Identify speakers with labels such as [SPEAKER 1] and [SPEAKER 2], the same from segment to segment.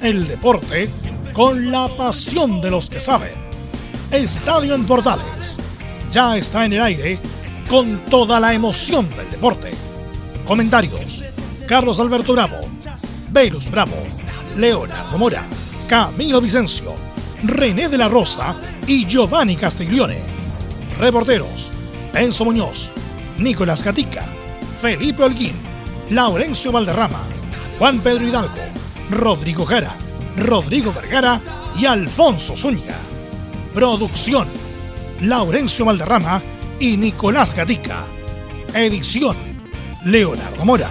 [SPEAKER 1] El deporte con la pasión de los que saben. Estadio en Portales ya está en el aire con toda la emoción del deporte. Comentarios: Carlos Alberto Bravo, Velus Bravo, Leonardo Mora, Camilo Vicencio, René de la Rosa y Giovanni Castiglione. Reporteros: Enzo Muñoz, Nicolás Gatica, Felipe Holguín, Laurencio Valderrama, Juan Pedro Hidalgo, Rodrigo Jara, Rodrigo Vergara y Alfonso Zúñiga. Producción: Laurencio Valderrama y Nicolás Gatica. Edición: Leonardo Mora.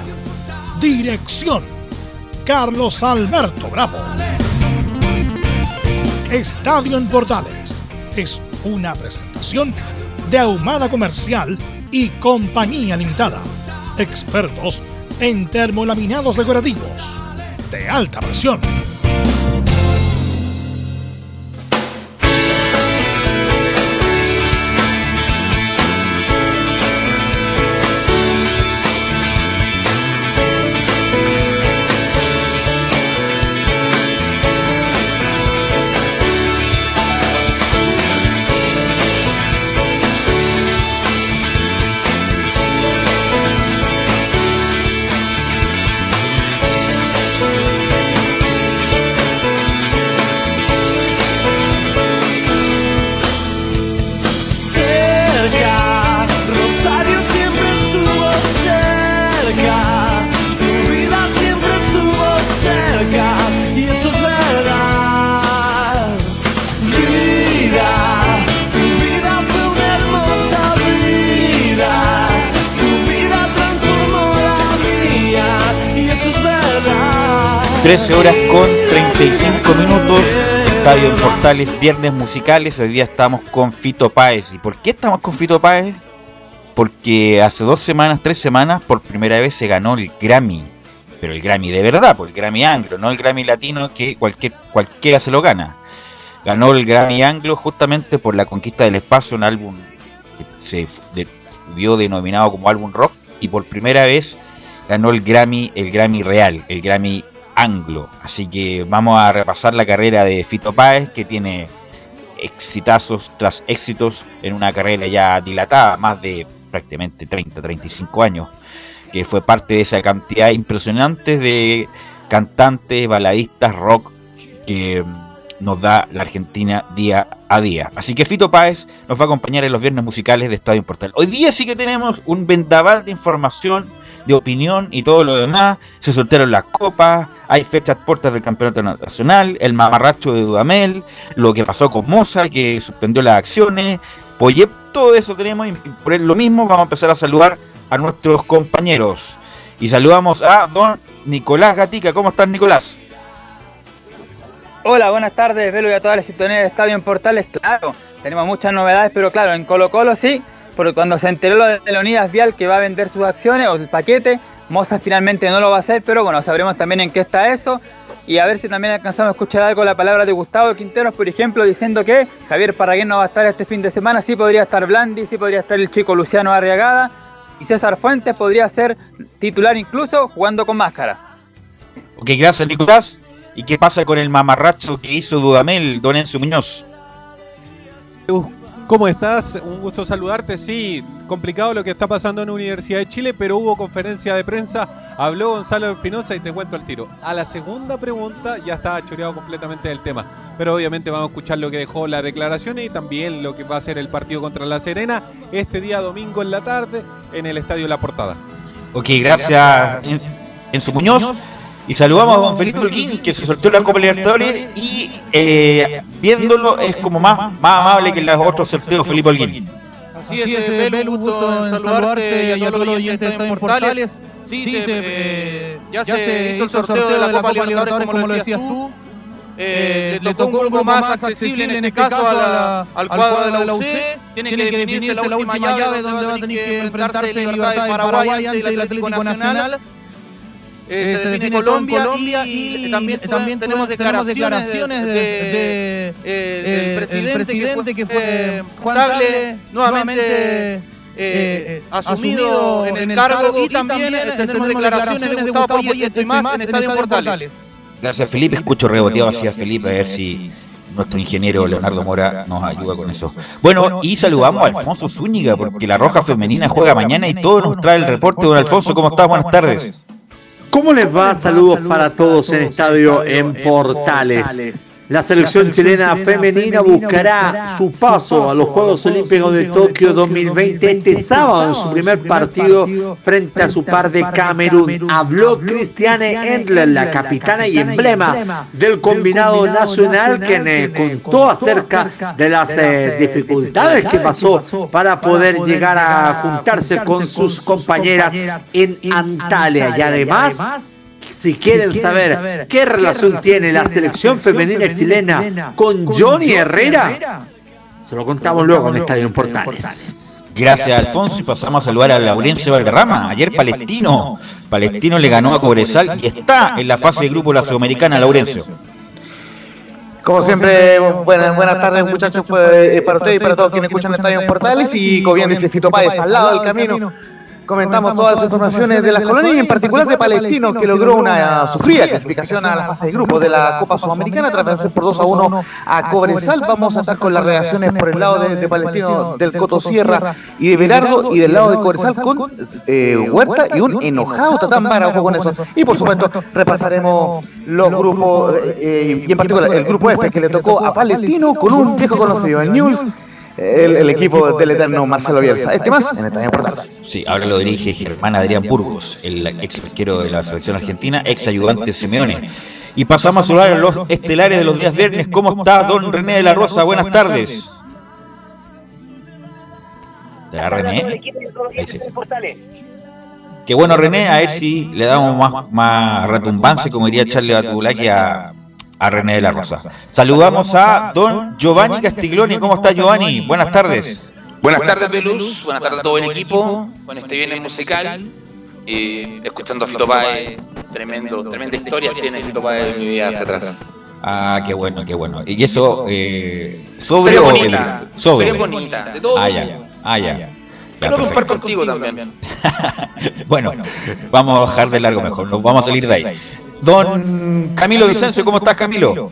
[SPEAKER 1] Dirección: Carlos Alberto Bravo. Estadio en Portales es una presentación de Ahumada Comercial y Compañía Limitada. Expertos en termolaminados decorativos de alta presión.
[SPEAKER 2] Horas con 35 minutos, Estadio en Portales, viernes musicales. Hoy día estamos con Fito Páez. ¿Y por qué estamos con Fito Páez? Porque hace dos semanas, tres semanas, por primera vez se ganó el Grammy. Pero el Grammy de verdad, por el Grammy anglo, no el Grammy latino que cualquier, cualquiera se lo gana. Ganó el Grammy anglo justamente por la conquista del espacio, un álbum que se vio denominado como álbum rock. Y por primera vez ganó el Grammy, el Grammy real, el Grammy anglo. Así que vamos a repasar la carrera de Fito Páez, que tiene exitazos tras éxitos en una carrera ya dilatada, más de prácticamente 30, 35 años, que fue parte de esa cantidad impresionante de cantantes, baladistas, rock que nos da la Argentina día a día. Así que Fito Páez nos va a acompañar en los viernes musicales de Estadio Portal. Hoy día sí que tenemos un vendaval de información de opinión y todo lo demás. Se soltaron las copas, hay fechas puertas del campeonato nacional, el mamarracho de Dudamel, lo que pasó con Moza, que suspendió las acciones. Oye, todo eso tenemos y por lo mismo vamos a empezar a saludar a nuestros compañeros. Y saludamos a don Nicolás Gatica. ¿Cómo estás, Nicolás?
[SPEAKER 3] Hola, buenas tardes, Velo y a todas las sintonías de Estadio en Portales. Claro, tenemos muchas novedades, pero claro, en Colo Colo sí, porque cuando se enteró lo de Leonidas Vial que va a vender sus acciones o el paquete, Moza finalmente no lo va a hacer, pero bueno, sabremos también en qué está eso. Y a ver si también alcanzamos a escuchar algo la palabra de Gustavo Quinteros, por ejemplo, diciendo que Javier Paraguén no va a estar este fin de semana, sí podría estar Blandi, sí podría estar el chico Luciano Arriagada, y César Fuentes podría ser titular incluso jugando con máscara.
[SPEAKER 2] Ok, gracias Nicolás. ¿Y qué pasa con el mamarracho que hizo Dudamel, Don Enzo Muñoz?
[SPEAKER 4] ¿Cómo estás? Un gusto saludarte. Sí, complicado lo que está pasando en la Universidad de Chile, pero hubo conferencia de prensa, habló Gonzalo Espinosa y te cuento el tiro. A la segunda pregunta ya estaba choreado completamente del tema, pero obviamente vamos a escuchar lo que dejó la declaración y también lo que va a ser el partido contra La Serena este día domingo en la tarde en el Estadio La Portada.
[SPEAKER 2] Ok, gracias, Enzo Muñoz. Y saludamos a don Felipe Holguín, que se soltó la Copa Libertadores y eh, viéndolo es como más, más amable que los otros sorteos, Felipe Holguín.
[SPEAKER 5] Así es, eh, Belu, un gusto en saludarte y a todos los oyentes de Portales. Sí, se, eh, ya, se hizo el sorteo de la Copa Libertadores, como lo decías tú. Eh, le tocó un grupo más accesible en este caso al cuadro de la UC. Tiene que definirse la última llave donde va a tener que enfrentarse Libertad de Paraguay ante el Atlético Nacional. Eh, se, define Colombia, Colombia y, también, también tenemos declaraciones, de, eh, del presidente, que fue, Juan Tagle, nuevamente eh, asumido en el cargo y también tenemos declaraciones de Gustavo Poyet y más en Estadio Portales.
[SPEAKER 2] Gracias Felipe, escucho reboteado hacia Felipe a ver si nuestro ingeniero Leonardo Mora nos ayuda con eso. Bueno, y saludamos a Alfonso Zúñiga, porque la Roja Femenina juega mañana y todo nos trae el reporte. Don Alfonso, ¿cómo estás? Buenas tardes.
[SPEAKER 6] ¿Cómo les va? Saludos para todos en Estadio en Portales. La selección chilena femenina buscará su paso a los Juegos Olímpicos de Tokio 2020 este sábado en su primer partido frente a su par de Camerún. Habló Cristiane Endler, la capitana y emblema del combinado nacional, quien contó acerca de las eh, dificultades que pasó para poder llegar a juntarse con sus compañeras en Antalya. Y además si quieren saber qué relación tiene la selección femenina chilena con Johnny Herrera, se lo contamos luego en Estadio Portales.
[SPEAKER 2] Gracias, Alfonso. Y pasamos a saludar a Laurencio Valderrama. Ayer Palestino. Palestino le ganó a Cobresal y está en la fase de grupo la Sudamericana, Laurencio.
[SPEAKER 7] Como siempre, buenas, buenas tardes muchachos pues, eh, para ustedes y para todos quienes escuchan Estadio Portales y como bien dice Fito Páez, al lado del camino Comentamos todas las informaciones de las colonias y en particular de Palestino, que logró una sufrida clasificación a la fase de grupo de la Copa Sudamericana tras vencer por 2 a 1 a Cobresal. Vamos a estar con las reacciones por el lado de, Palestino, del Coto Sierra y de Berardo, y del lado de Cobresal con eh, Huerta y un enojado Tatán Vara, ojo con eso. Y por supuesto, repasaremos los grupos, eh, eh, y en particular el grupo F que le tocó a Palestino con un viejo conocido, el News el, equipo del eterno Marcelo Bielsa. Este más en Estadio Portales.
[SPEAKER 2] Sí, ahora lo dirige Germán Adrián Burgos, el ex arquero de la selección argentina, ex ayudante Simeone. Y pasamos a saludar a los estelares de los días viernes. ¿Cómo está don René de la Rosa? Buenas tardes. ¿Te René? Qué bueno René, a ver si le damos más, más retumbancia, como diría Charlie Batulaki, a a René de la Rosa. Saludamos a don Giovanni Castiglioni. ¿Cómo está Giovanni? Buenas tardes.
[SPEAKER 8] Buenas tardes, de Luz. Buenas tardes a todo el equipo. Con este viernes musical. Y escuchando a Fito Páez. Tremendo, tremenda historia tiene Fito Páez en mi vida hacia atrás.
[SPEAKER 2] Ah, qué bueno, qué bueno. Y eso, eh, sobre bonita.
[SPEAKER 8] Sobre. bonita. De todo.
[SPEAKER 2] Ah, ya. Ah, ya.
[SPEAKER 8] Quiero compar contigo también.
[SPEAKER 2] bueno, vamos a bajar de largo mejor. Nos vamos a salir de ahí. Don Camilo Vicencio, ¿cómo estás Camilo?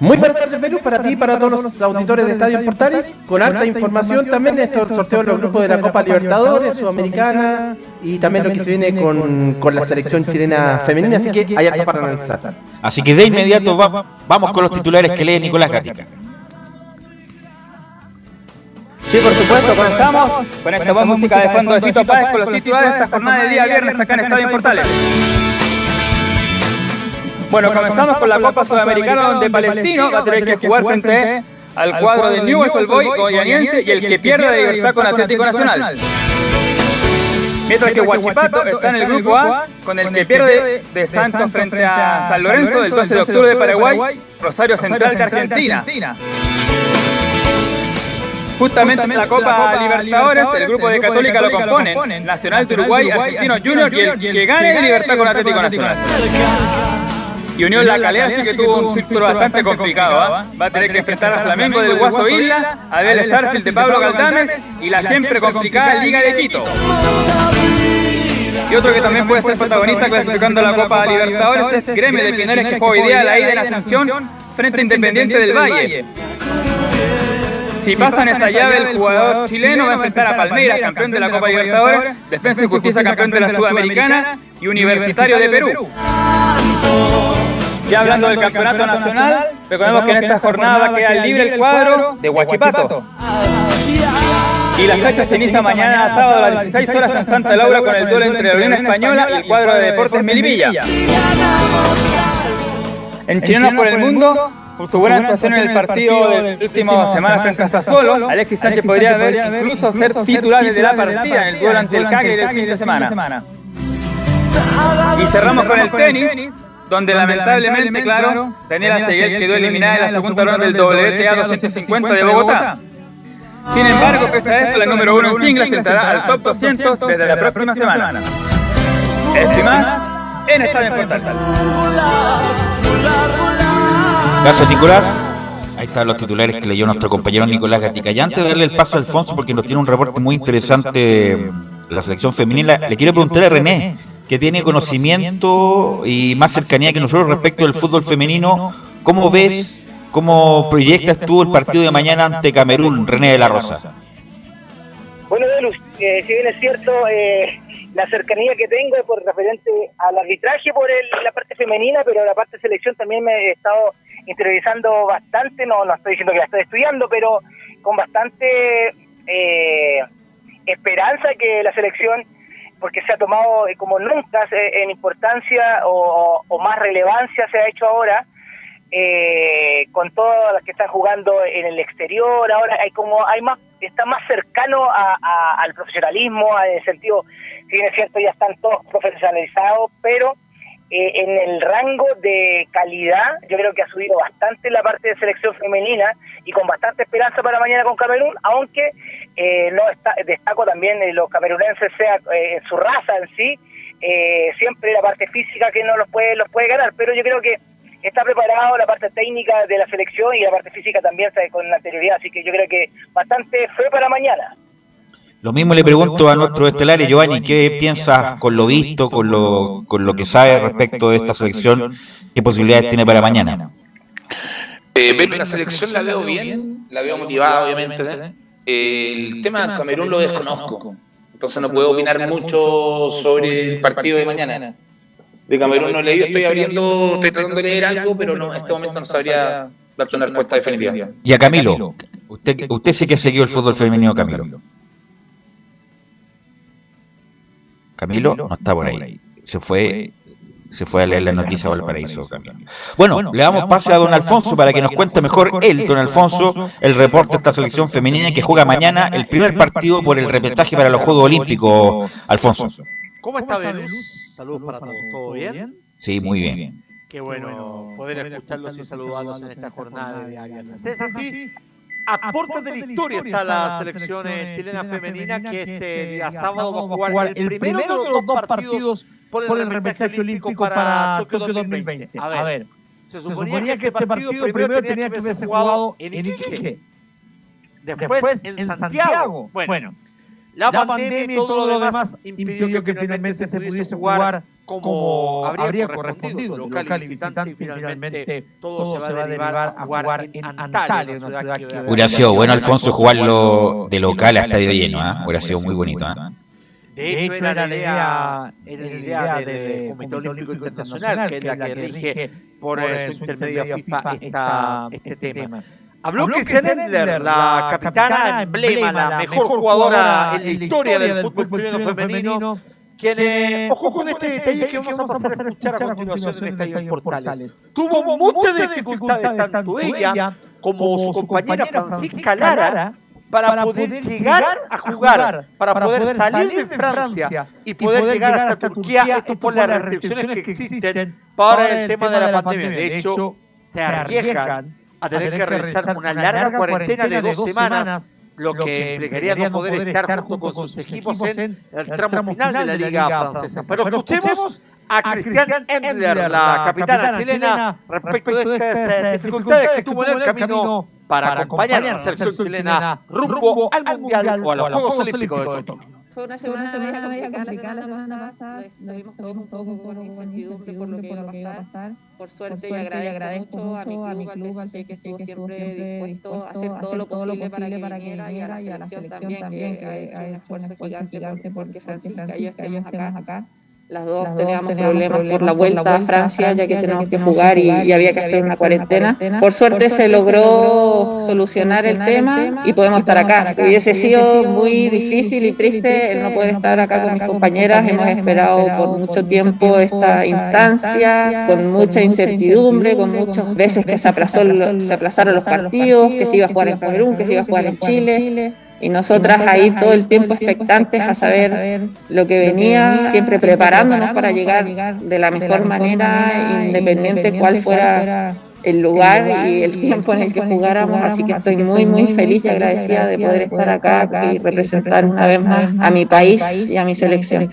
[SPEAKER 9] Muy buenas tardes, Perú, para ti y para todos los auditores de Estadio Portales, con harta información también de estos sorteos de los grupos de la Copa Libertadores, Sudamericana y también lo que se viene con, con la selección chilena femenina, así que hay harto para analizar.
[SPEAKER 2] Así que de inmediato vamos con los titulares que lee Nicolás Gatica.
[SPEAKER 3] Sí, por supuesto, comenzamos con esta buena música de fondo de Fito Páez con los titulares de esta jornada de día viernes acá en Estadio Portales. Bueno, comenzamos con la Copa Sudamericana donde Palestino va a tener que jugar frente al cuadro de Newell's Old Boy Goyaniense y el que pierda de libertad con Atlético Nacional. Mientras que Huachipato está en el grupo A con el que pierde de Santos frente a San Lorenzo del 12 de octubre de Paraguay, Rosario Central de Argentina. Justamente en la Copa Libertadores, el grupo de Católica lo componen Nacional de Uruguay, Argentino Junior y el que gane Libertad con Atlético Nacional. Y Unión La Calera sí que tuvo un filtro bastante complicado. ¿ah? Va a tener que enfrentar a Flamengo del Guaso Isla, a Vélez Sarfield de Pablo Galdames y la siempre complicada Liga de Quito. Y otro que también puede ser protagonista clasificando la Copa Libertadores es Gremio de Pinares que juega hoy día la ida en Ascensión frente a Independiente del Valle. Si pasan esa llave, el jugador chileno va a enfrentar a Palmeiras, campeón de la Copa Libertadores, Defensa y Justicia, campeón de la Sudamericana y Universitario de Perú. Ya hablando del campeonato nacional, recordemos que en esta jornada va a quedar libre el cuadro de Huachipato. Y la fecha se inicia mañana sábado a las 16 horas en Santa Laura con el duelo entre la Unión Española y el cuadro de Deportes Melipilla. En Chilenos por el Mundo, por su buena actuación en el partido de la última semana frente a Sassuolo, Alexis Sánchez podría haber incluso ser titular de la partida en el duelo ante el Cague del fin de semana. Y cerramos con el tenis, donde lamentablemente, claro, Daniela Seguel quedó eliminada en la segunda ronda del WTA 250 de Bogotá. Sin embargo, pese a esto, la número uno en singles entrará al top 200 desde la próxima semana. Este más en Estadio Portal.
[SPEAKER 2] Gracias, Nicolás. Ahí están los titulares que leyó nuestro compañero Nicolás Gatica. Y antes de darle el paso a Alfonso, porque nos tiene un reporte muy interesante de la selección femenina, le quiero preguntar a René, que tiene conocimiento y más cercanía que nosotros respecto del fútbol femenino, ¿cómo ves, cómo proyectas tú el partido de mañana ante Camerún, René de la Rosa?
[SPEAKER 10] Bueno, Velus, eh, si bien es cierto, eh, la cercanía que tengo es por referente al arbitraje por la parte femenina, pero la parte de selección también me he estado interiorizando bastante, no, no estoy diciendo que la estoy estudiando, pero con bastante eh, esperanza que la selección, porque se ha tomado eh, como nunca en importancia o, más relevancia se ha hecho ahora, eh, con todas las que están jugando en el exterior, ahora hay como, hay más, está más cercano al profesionalismo, en el sentido, si bien es cierto, ya están todos profesionalizados, pero eh, en el rango de calidad, yo creo que ha subido bastante la parte de selección femenina y con bastante esperanza para mañana con Camerún, aunque eh, no está, destaco también los camerunenses, sea eh, su raza en sí, siempre la parte física que no los puede, los puede ganar, pero yo creo que está preparado la parte técnica de la selección y la parte física también con anterioridad, así que yo creo que bastante fue para mañana.
[SPEAKER 2] Lo mismo le pregunto a nuestro estelar Giovanni, ¿qué piensas con lo visto, con lo, con lo que sabe respecto de esta selección? ¿Qué posibilidades tiene para mañana?
[SPEAKER 8] Eh, la selección la veo bien, la veo motivada, obviamente. el tema de Camerún lo desconozco, entonces no puedo opinar mucho sobre el partido de mañana. De Camerún no he leído, estoy abriendo, estoy tratando de leer algo, pero no, en este momento no sabría darte una respuesta definitiva.
[SPEAKER 2] Y a Camilo, usted, usted sí que ha seguido el fútbol femenino, Camilo. Camilo no está por ahí. Se fue, se fue a leer la noticia de Valparaíso, Camilo. Bueno, le damos pase a don Alfonso para que nos cuente mejor él, don Alfonso, el reporte de esta selección femenina que juega mañana el primer partido por el repechaje para los Juegos Olímpicos, Alfonso.
[SPEAKER 11] ¿Cómo está Venus? Saludos para todos. ¿Todo bien?
[SPEAKER 2] Sí, muy bien.
[SPEAKER 11] Qué bueno poder escucharlos y saludarlos en esta jornada de viernes. Es así, a puertas de la historia está la selección chilena femenina que este día sábado va a jugar el primero de los dos partidos por el repechaje olímpico para Tokio 2020. A ver, se suponía que este partido primero tenía que haberse jugado en Iquique, después en Santiago. Bueno, la pandemia y todo lo demás impidió que finalmente se pudiese jugar como habría correspondido local, y visitante, y finalmente todo, se va a derivar a jugar en Antalya, una ciudad que...
[SPEAKER 2] Hubiera sido bueno, Alfonso, jugarlo de local a estadio lleno, ¿eh? hubiera sido muy bonito. ¿eh?
[SPEAKER 11] De hecho, era la idea, era la idea del Comité Olímpico Internacional, que es la que rige por su intermedio FIFA esta, este tema. Habló Cristian Endler, la capitana emblema, la mejor jugadora en la historia del fútbol chileno femenino, quien, ojo con este detalle que vamos a pasar a escuchar a continuación en Estadio Portales. Tuvo muchas dificultades, tanto ella como su compañera Francisca Lara, para poder llegar a jugar, para poder salir de Francia y poder llegar hasta Turquía, esto por las restricciones que existen para el tema de la pandemia. De hecho, se arriesgan a tener que realizar una larga cuarentena de dos semanas lo que implicaría no poder estar junto con sus equipos en el tramo final de la Liga Francesa. Pero escuchemos a Cristian Endler, la capitana chilena, respecto de estas dificultades que tuvo en el camino para acompañar a la selección chilena rumbo al Mundial o a los Juegos Olímpicos de Tokio.
[SPEAKER 12] Fue una semana, una media complicada la semana pasada. Estuvimos todos un poco con incertidumbre por lo que iba a pasar. Por suerte, y agradezco mucho a mi club, al PSG, que estuvo siempre dispuesto a hacer todo lo posible para que viniera y a la selección también, que ha hecho un esfuerzo gigante porque Francisca y yo estemos acá. Las dos teníamos, problemas, por la vuelta a Francia, ya que teníamos que jugar y, había que hacer una cuarentena. Por suerte se logró solucionar el tema y podemos estar acá. Hubiese sido muy difícil y triste el no poder estar acá con mis compañeras. Hemos esperado por mucho tiempo esta instancia, con mucha incertidumbre, con muchas veces que se, aplazó, se aplazaron los partidos, que se iba a jugar en Camerún, que se iba a jugar en Chile y nosotras ahí todo el tiempo expectantes a saber lo que venía, siempre preparándonos para llegar de la mejor manera, independiente cuál fuera el lugar y el tiempo en el que jugáramos, así que estoy muy, muy feliz y agradecida de poder estar acá y representar una vez más a mi país y a mi selección.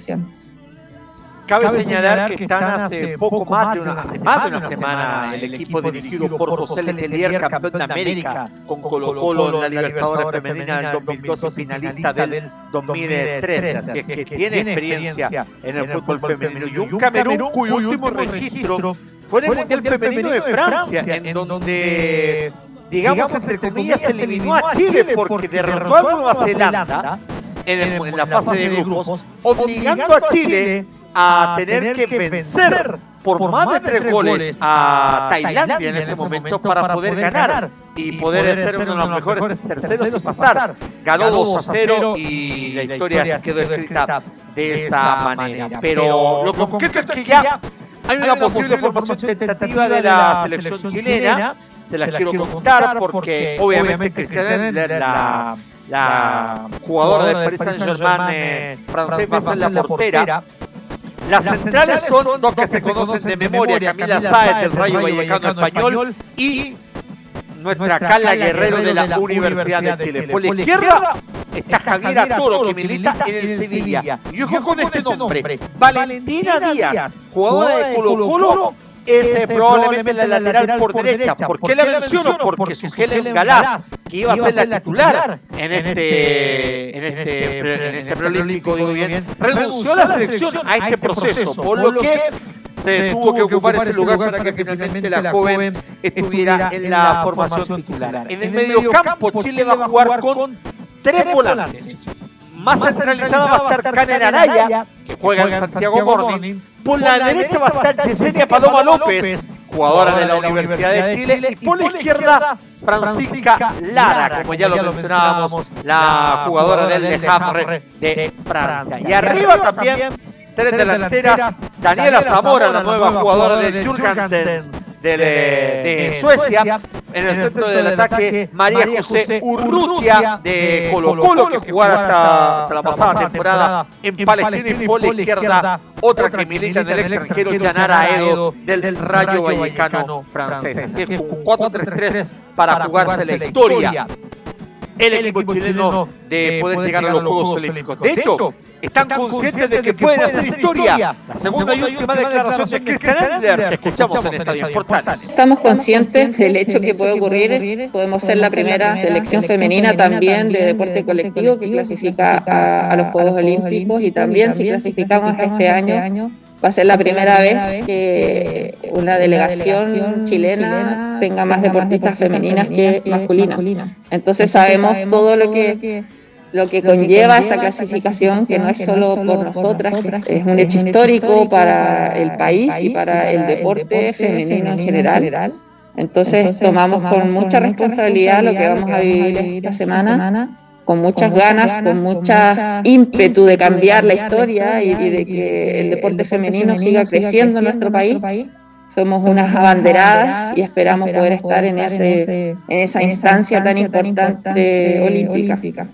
[SPEAKER 11] Cabe señalar que están hace poco más de una, hace más de una semana el equipo dirigido por José Letelier, campeón de América, con Colo Colo en la Libertadores Femenina del 2012, finalista del 2013. Así es que tiene experiencia en el fútbol femenino. Y un Camerún cuyo último registro fue en el Mundial Femenino de Francia, en donde, digamos, entre comillas, se eliminó a Chile porque derrotó a Nueva Zelanda en, en la fase de grupos, obligando a Chile a tener que vencer por más de tres goles a Tailandia en ese momento para poder ganar y poder ser uno de los mejores terceros y pasar. Ganó 2 a 0 y la historia quedó escrita de esa manera. Pero lo concreto es que ya hay una posible formación tentativa de la selección chilena. Se las quiero contar porque obviamente Cristian la, la jugadora del Paris Saint-Germain francés va a ser la portera. Las centrales son dos que se conocen de memoria, Camila Sáez del Rayo Vallecano Español y nuestra Carla Guerrero de la Universidad de Chile. Por la izquierda está Javiera Toro, que milita en el Sevilla. Y ojo con este nombre, Valentina Díaz, jugadora de Colo Colo, es probablemente la lateral por derecha. ¿Por qué la menciono? Porque su Helen Galás, que iba a ser la titular en este, en este, en este preolímpico, digo bien, renunció a la selección a este proceso, por lo que se tuvo que ocupar ese lugar para que finalmente la joven estuviera en la formación titular. En el medio campo, Chile va a jugar con tres volantes. Más centralizada va a estar Caner Araya, que juega en Santiago Morning. Por la derecha va a estar Yesenia Paloma López, jugadora de la Universidad de Chile. Y por la izquierda, Francisca Lara, como ya lo mencionábamos, la jugadora del Le Havre de Francia. Y arriba también tres delanteras, Daniela Zamora, la nueva jugadora de Jurgen de, de, Suecia. En el centro del ataque, María José Urrutia de Colo Colo, que jugara hasta la pasada temporada en Palestina y por la izquierda, otra que milita en el extranjero, Yanara Edo del Rayo Vallecano francés. Así es, un 4-3-3 para jugarse la historia. El equipo chileno de poder llegar a los Juegos Olímpicos. De hecho, están conscientes de que pueden hacer historia. La segunda y última declaración de Cristian Endler que escuchamos en Estadio Portales.
[SPEAKER 12] Estamos conscientes del hecho que puede ocurrir. Podemos ser la primera selección femenina también de deporte colectivo que clasifica a, los Juegos Olímpicos y también si clasificamos este año va a ser la primera vez que una delegación chilena tenga más deportistas femeninas que masculinas. Entonces sabemos todo lo que lo que conlleva esta clasificación, que no es solo por nosotras, es un hecho histórico para el país y para el deporte femenino en general. Entonces tomamos con mucha responsabilidad lo que vamos a vivir esta semana, con muchas ganas, con mucha ímpetu de cambiar la historia y de que el deporte femenino siga creciendo en nuestro país. Somos unas abanderadas y esperamos poder estar en, ese, en esa instancia tan importante olímpica.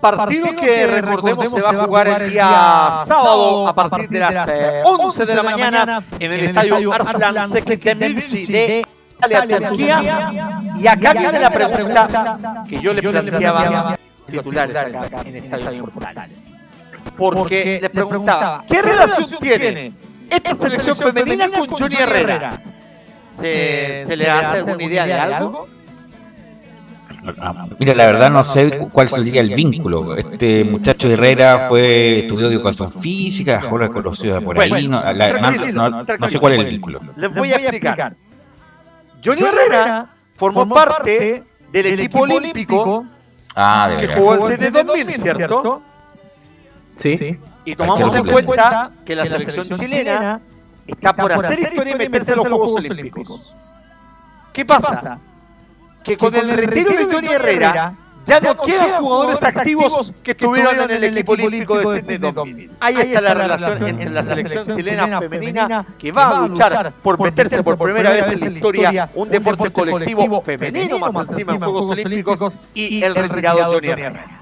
[SPEAKER 11] Partido que recordemos se va a jugar el día sábado a partir de las 11 eh, de la mañana en el estadio Arslan Sekletemilci de Italia, Turquía. Y acá viene la pregunta que yo le planteaba titulares acá en el estadio Portales. Porque les preguntaba, ¿qué relación tiene esta selección femenina con Johnny Herrera? ¿Se, ¿Se le hace alguna idea de algo?
[SPEAKER 2] Mira, la verdad no sé cuál sería el vínculo. Este muchacho Herrera fue estudió educación física, ahora conocido por ahí, no, sé cuál es el vínculo.
[SPEAKER 11] Les voy a explicar. Johnny Herrera formó parte del equipo olímpico
[SPEAKER 2] ah,
[SPEAKER 11] que jugó en CD 2000, ¿cierto?
[SPEAKER 9] Sí.
[SPEAKER 11] Y tomamos en cuenta que la selección chilena está por hacer historia y meterse a los Juegos Olímpicos. ¿Qué pasa? que con el retiro de Tony Herrera ya no quedan jugadores activos que estuvieron en el equipo olímpico de Sydney 2000. Ahí está la relación entre la selección chilena femenina que va a luchar por meterse por primera vez en la historia un deporte colectivo femenino más encima en Juegos Olímpicos y el retirado Tony Herrera.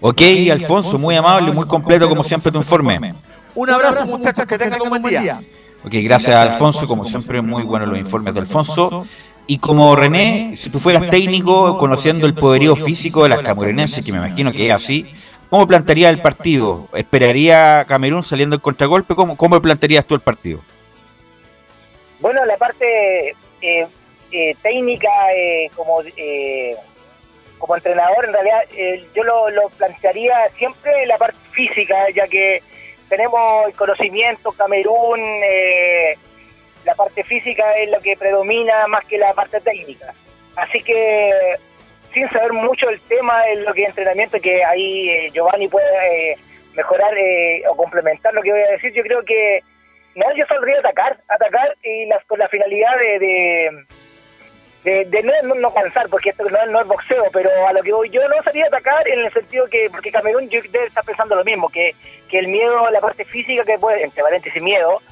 [SPEAKER 2] Ok, Alfonso, muy amable, muy completo como siempre tu informe.
[SPEAKER 11] Un abrazo muchachos, que tengan un buen día.
[SPEAKER 2] Ok, gracias Alfonso, como siempre muy buenos los informes de Alfonso. Y como René, si tú fueras técnico, conociendo el poderío físico de las camorenenses, que me imagino que es así, ¿cómo plantearía el partido? ¿Esperaría Camerún saliendo en contragolpe? ¿Cómo, cómo plantearías tú el partido?
[SPEAKER 10] Bueno, la parte eh, eh, técnica eh, como como entrenador, en realidad yo lo, lo, plantearía siempre la parte física, ya que tenemos el conocimiento, Camerún, la parte física es lo que predomina más que la parte técnica. Así que sin saber mucho el tema en lo que es entrenamiento, que ahí Giovanni puede mejorar o complementar lo que voy a decir, yo creo que no, yo saldría a atacar, atacar y las, con la finalidad de, de, no, no, cansar, porque esto no, es boxeo, pero a lo que voy yo no salía a atacar en el sentido que, porque Camerún yo debe estar pensando lo mismo, que, que el miedo, la parte física que puede, entre paréntesis miedo,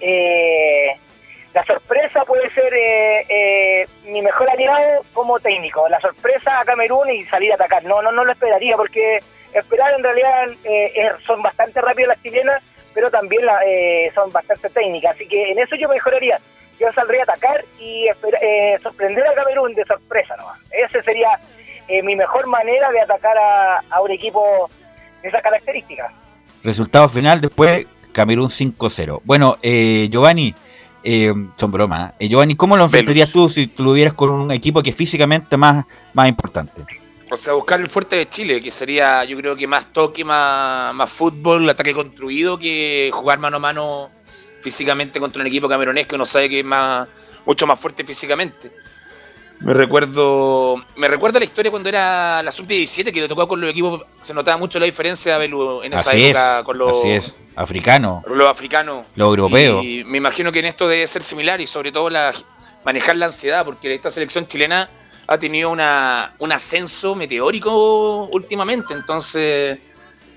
[SPEAKER 10] eh, la sorpresa puede ser eh, eh, mi mejor aliado como técnico, la sorpresa a Camerún y salir a atacar, no, no, no lo esperaría, porque esperar en realidad son bastante rápidas las chilenas pero también la, eh, son bastante técnicas. Así que en eso yo mejoraría. Yo saldría a atacar y eh, sorprender a Camerún de sorpresa nomás. Esa sería eh, mi mejor manera de atacar a, un equipo de esas características.
[SPEAKER 2] Resultado final después, Camerún 5-0. Bueno, Giovanni, son bromas. Giovanni, ¿cómo lo enfrentarías tú si tú lo hubieras con un equipo que físicamente más, más importante?
[SPEAKER 8] O sea, buscar el fuerte de Chile, que sería, yo creo que más toque, más, más fútbol, ataque construido, que jugar mano a mano físicamente contra un equipo camerunés que uno sabe que es más, mucho más fuerte físicamente. Me recuerdo, me recuerda la historia cuando era la sub-17, que le tocó con los equipos, se notaba mucho la diferencia en esa época con los
[SPEAKER 2] así africanos,
[SPEAKER 8] los africanos,
[SPEAKER 2] los europeos.
[SPEAKER 8] Y me imagino que en esto debe ser similar y sobre todo la, manejar la ansiedad, porque esta selección chilena ha tenido una, un ascenso meteórico últimamente, entonces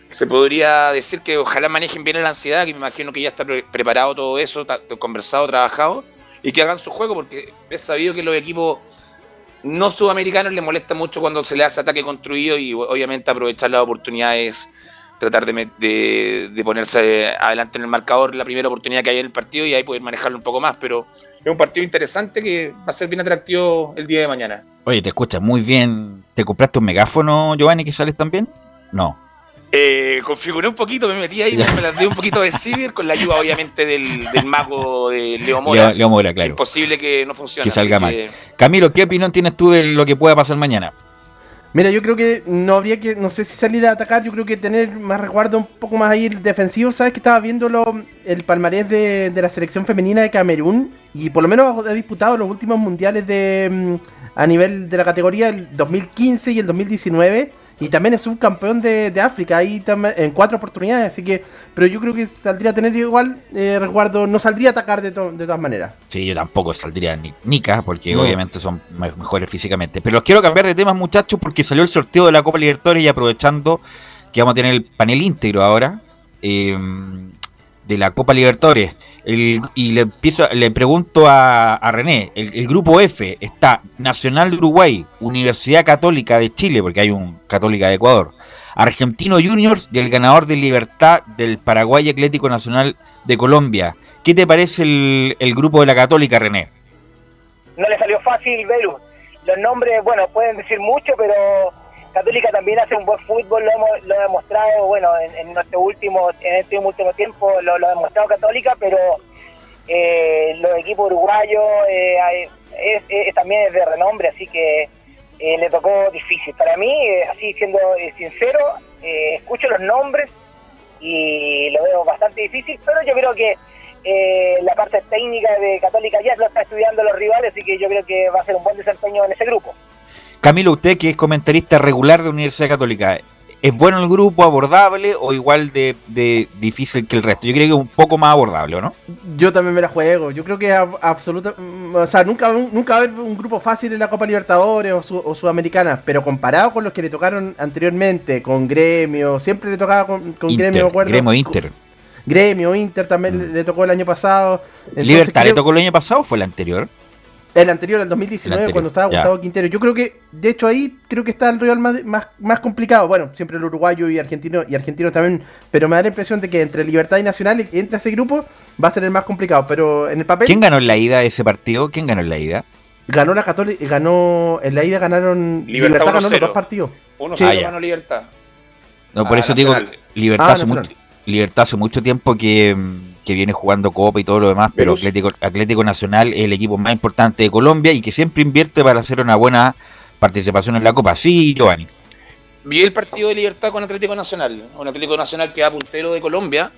[SPEAKER 8] se podría decir que ojalá manejen bien la ansiedad, que me imagino que ya está preparado todo eso, conversado, trabajado, y que hagan su juego, porque es sabido que los equipos no sudamericanos les molesta mucho cuando se le hace ataque construido y obviamente aprovechar las oportunidades, tratar de, de, ponerse adelante en el marcador la primera oportunidad que hay en el partido y ahí poder manejarlo un poco más, pero es un partido interesante que va a ser bien atractivo el día de mañana.
[SPEAKER 2] Oye, te escuchas muy bien. ¿Te compraste un megáfono, Giovanni, que sales también? No.
[SPEAKER 8] Eh, configuré un poquito, me metí ahí, me las di un poquito de Cibir con la ayuda obviamente del, mago de Leo Mora.
[SPEAKER 2] Leo, Mora, claro.
[SPEAKER 8] Es posible que no funcione.
[SPEAKER 2] Que salga mal. Camilo, ¿qué opinión tienes tú de lo que pueda pasar mañana?
[SPEAKER 9] Mira, yo creo que no habría que, no sé si salir a atacar, yo creo que tener más resguardo un poco más ahí defensivo. Sabes que estaba viendo el palmarés de, de, la selección femenina de Camerún y por lo menos ha disputado los últimos mundiales de mm, a nivel de la categoría el 2015 y el 2019 y también es subcampeón de, de África ahí en cuatro oportunidades así que pero yo creo que saldría a tener igual eh, resguardo no saldría a atacar de, de todas maneras.
[SPEAKER 2] Sí yo tampoco saldría ni nica porque obviamente son mejores físicamente. Pero los quiero cambiar de temas muchachos porque salió el sorteo de la Copa Libertadores y aprovechando que vamos a tener el panel íntegro ahora eh, de la Copa Libertadores y le empiezo, le pregunto a, René, el, grupo F está Nacional de Uruguay, Universidad Católica de Chile, porque hay un Católica de Ecuador, Argentino Juniors y el ganador de Libertad del Paraguay Atlético Nacional de Colombia. ¿Qué te parece el, grupo de la Católica, René?
[SPEAKER 10] No le salió fácil, Beru. Los nombres, bueno, pueden decir mucho, pero Católica también hace un buen fútbol, lo hemos, lo demostrado, bueno, en, nuestro último, en este último tiempo lo, ha demostrado Católica, pero eh, los equipos uruguayos eh, también es de renombre, así que eh, le tocó difícil. Para mí, así siendo sincero, escucho los nombres y lo veo bastante difícil, pero yo creo que la parte técnica de Católica ya lo está estudiando los rivales, así que yo creo que va a ser un buen desempeño en ese grupo.
[SPEAKER 2] Camilo, usted que es comentarista regular de Universidad Católica, ¿es bueno el grupo, abordable o igual de, difícil que el resto? Yo creo que es un poco más abordable, ¿no?
[SPEAKER 9] Yo también me la juego. Yo creo que es absoluta. Mm, o sea, nunca, nunca va a haber un grupo fácil en la Copa Libertadores o, Sudamericana, pero comparado con los que le tocaron anteriormente, con Gremio, siempre le tocaba con, Gremio, me acuerdo.
[SPEAKER 2] Gremio Inter.
[SPEAKER 9] Gremio, Inter también mm. le tocó el año pasado.
[SPEAKER 2] ¿Libertad le tocó el año pasado o fue el anterior?
[SPEAKER 9] El anterior, el 2019, cuando estaba Gustavo Quintero. Yo creo que, de hecho, ahí creo que está el rival más, más, más, complicado. Bueno, siempre el uruguayo y argentino, y argentino también. Pero me da la impresión de que entre Libertad y Nacional, entre ese grupo, va a ser el más complicado. Pero en el papel.
[SPEAKER 2] ¿Quién ganó en la ida ese partido? ¿Quién ganó en la ida?
[SPEAKER 9] Ganó la Católica, ganó. En la ida ganaron.
[SPEAKER 8] Libertad, ganó los
[SPEAKER 9] dos partidos.
[SPEAKER 8] Uno sí. ganó Libertad.
[SPEAKER 2] No, por
[SPEAKER 8] a
[SPEAKER 2] eso digo. Libertad,
[SPEAKER 9] Ah,
[SPEAKER 2] hace
[SPEAKER 9] Nacional.
[SPEAKER 2] mucho, Libertad hace mucho tiempo que, mm, que viene jugando Copa y todo lo demás, pero Atlético Nacional es el equipo más importante de Colombia y que siempre invierte para hacer una buena participación en la Copa. Sí, Giovanni.
[SPEAKER 8] Vi el partido de Libertad con Atlético Nacional. Un Atlético Nacional que va puntero de Colombia,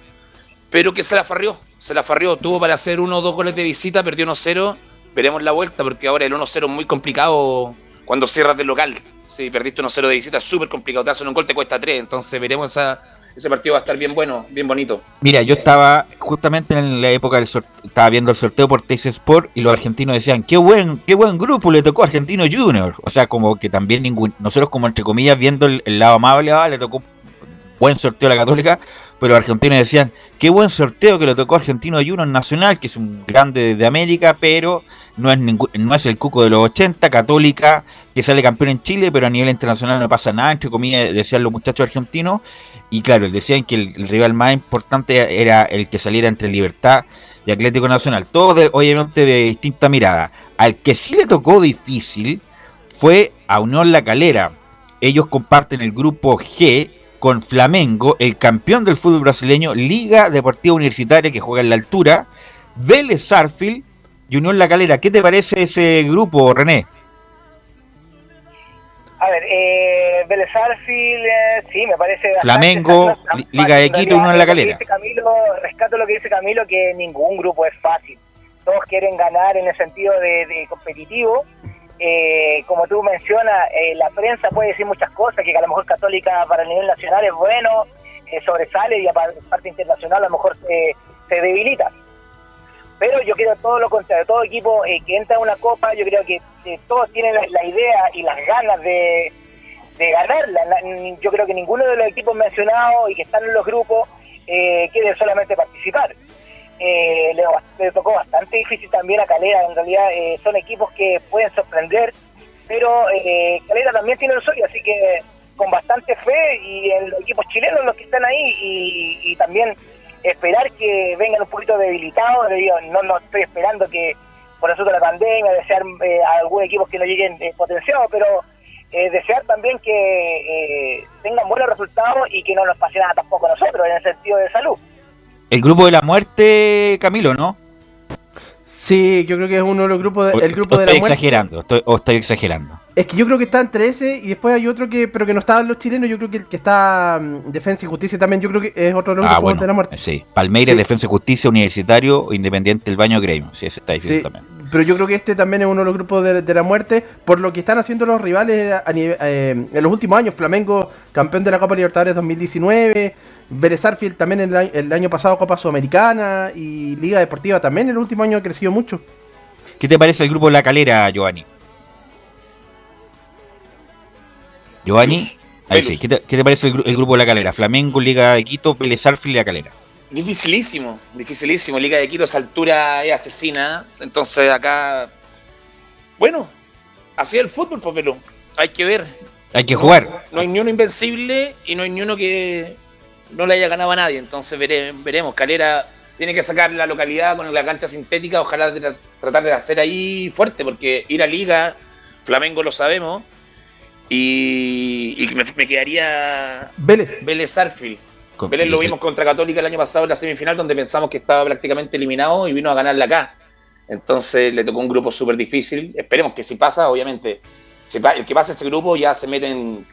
[SPEAKER 8] pero que se la farrió. Se la farrió. Tuvo para hacer uno o dos goles de visita, perdió 1-0. Veremos la vuelta, porque ahora el 1-0 es muy complicado cuando cierras del local. Si perdiste 1-0 de visita, es súper complicado. Te hacen un gol, te cuesta 3. Entonces veremos esa, ese partido va a estar bien bueno, bien bonito.
[SPEAKER 2] Mira, yo estaba justamente en la época del sorteo, estaba viendo el sorteo por Teis Sport y los argentinos decían, qué buen, qué buen grupo le tocó a Argentino Junior. O sea, como que también ningún, nosotros como entre comillas viendo el, lado amable, ah, le tocó buen sorteo a la Católica, pero los argentinos decían, qué buen sorteo que le tocó a Argentino Junior Nacional, que es un grande de América, pero no es no es el cuco de los 80, Católica, que sale campeón en Chile, pero a nivel internacional no pasa nada, entre comillas, decían los muchachos argentinos. Y claro, decían que el, rival más importante era el que saliera entre Libertad y Atlético Nacional. Todos de- obviamente de distinta mirada. Al que sí le tocó difícil fue a Unión La Calera. Ellos comparten el grupo G con Flamengo, el campeón del fútbol brasileño, Liga Deportiva Universitaria que juega en la altura, Vélez Sarfield y Unión La Calera. ¿Qué te parece ese grupo, René?
[SPEAKER 10] A ver, eh, Vélez eh, sí, me parece.
[SPEAKER 2] Flamengo, Liga de Quito, uno en La Calera.
[SPEAKER 10] Camilo, rescato lo que dice Camilo, que ningún grupo es fácil. Todos quieren ganar en el sentido de, de competitivo. Eh, como tú mencionas, eh, la prensa puede decir muchas cosas, que a lo mejor Católica para el nivel nacional es bueno, eh, sobresale y a par- parte internacional a lo mejor se debilita. Pero yo creo todo lo contrario, todo equipo eh, que entra a una copa, yo creo que todos tienen la, idea y las ganas de, de ganarla. La- Yo creo que ninguno de los equipos mencionados y que están en los grupos eh, quiere solamente participar. Eh, le, le tocó bastante difícil también a Calera, en realidad eh, son equipos que pueden sorprender, pero eh, Calera también tiene el suyo, así que con bastante fe y en los equipos chilenos los que están ahí y también esperar que vengan un poquito debilitados, le digo, no, no estoy esperando que por eso de la pandemia, desear eh, a algún equipo que no lleguen eh, potenciados, pero eh, desear también que eh, tengan buenos resultados y que no nos pase nada tampoco a nosotros en el sentido de salud.
[SPEAKER 2] El grupo de la muerte, Camilo, ¿no?
[SPEAKER 9] Sí, yo creo que es uno de los grupos, de- el grupo
[SPEAKER 2] o
[SPEAKER 9] de la
[SPEAKER 2] estoy
[SPEAKER 9] muerte.
[SPEAKER 2] exagerando, estoy- o estoy exagerando.
[SPEAKER 9] Es que yo creo que está entre ese y después hay otro que, pero que no estaban los chilenos, yo creo que el que está mm, Defensa y Justicia también, yo creo que es otro de los
[SPEAKER 2] Ah, bueno,
[SPEAKER 9] de la muerte.
[SPEAKER 2] sí. Palmeiras,
[SPEAKER 9] Sí.
[SPEAKER 2] Defensa y Justicia, Universitario, Independiente, El Baño, Gremio. Sí, ese está difícil
[SPEAKER 9] Sí,
[SPEAKER 2] también.
[SPEAKER 9] pero yo creo que este también es uno de los grupos de, de la muerte, por lo que están haciendo los rivales a eh, en los últimos años. Flamengo, campeón de la Copa Libertadores 2019, Vélez Sarsfield también el, año- el año pasado Copa Sudamericana y Liga Deportiva también el último año ha crecido mucho.
[SPEAKER 2] ¿Qué te parece el grupo La Calera, Giovanni? Giovanni, ahí sí. ¿Qué te, qué te parece el, gru- el grupo La Calera? Flamengo, Liga de Quito, Vélez y La Calera.
[SPEAKER 8] Dificilísimo, dificilísimo. Liga de Quito esa altura es asesina. Entonces acá. Bueno, así es el fútbol, pues, pero hay que ver.
[SPEAKER 2] Hay que jugar.
[SPEAKER 8] No hay ni uno invencible y no hay ni uno que no le haya ganado a nadie. Entonces vere- veremos. Calera tiene que sacar la localidad con la cancha sintética. Ojalá tra- tratar de hacer ahí fuerte, porque ir a Liga, Flamengo lo sabemos. Y, y me, me quedaría
[SPEAKER 9] Vélez.
[SPEAKER 8] Vélez Sarfield.
[SPEAKER 2] Con-
[SPEAKER 8] Vélez lo vimos contra Católica el año pasado en la semifinal, donde pensamos que estaba prácticamente eliminado y vino a ganarla acá. Entonces le tocó un grupo súper difícil. Esperemos que si pasa, obviamente, si pa- el que pasa ese grupo ya se mete en,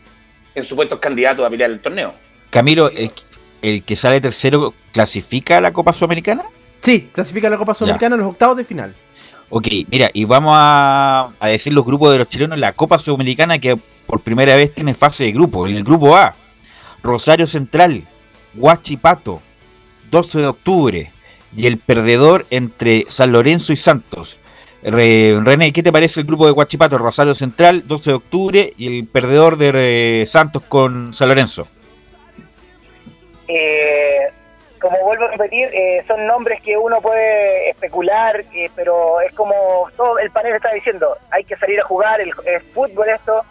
[SPEAKER 8] en supuestos candidatos a pelear el torneo.
[SPEAKER 2] Camilo, el, el que sale tercero clasifica a la Copa Sudamericana?
[SPEAKER 9] Sí, clasifica la Copa Sudamericana en los octavos de final.
[SPEAKER 2] Ok, mira, y vamos a, a decir los grupos de los chilenos en la Copa Sudamericana que por primera vez tiene fase de grupo. En el grupo A, Rosario Central, Huachipato, 12 de octubre, y el perdedor entre San Lorenzo y Santos. Re- René, ¿qué te parece el grupo de Huachipato? Rosario Central, 12 de octubre, y el perdedor de eh, Santos con San Lorenzo.
[SPEAKER 10] Eh, como vuelvo a repetir, eh, son nombres que uno puede especular, eh, pero es como todo el panel está diciendo, hay que salir a jugar, el, fútbol esto,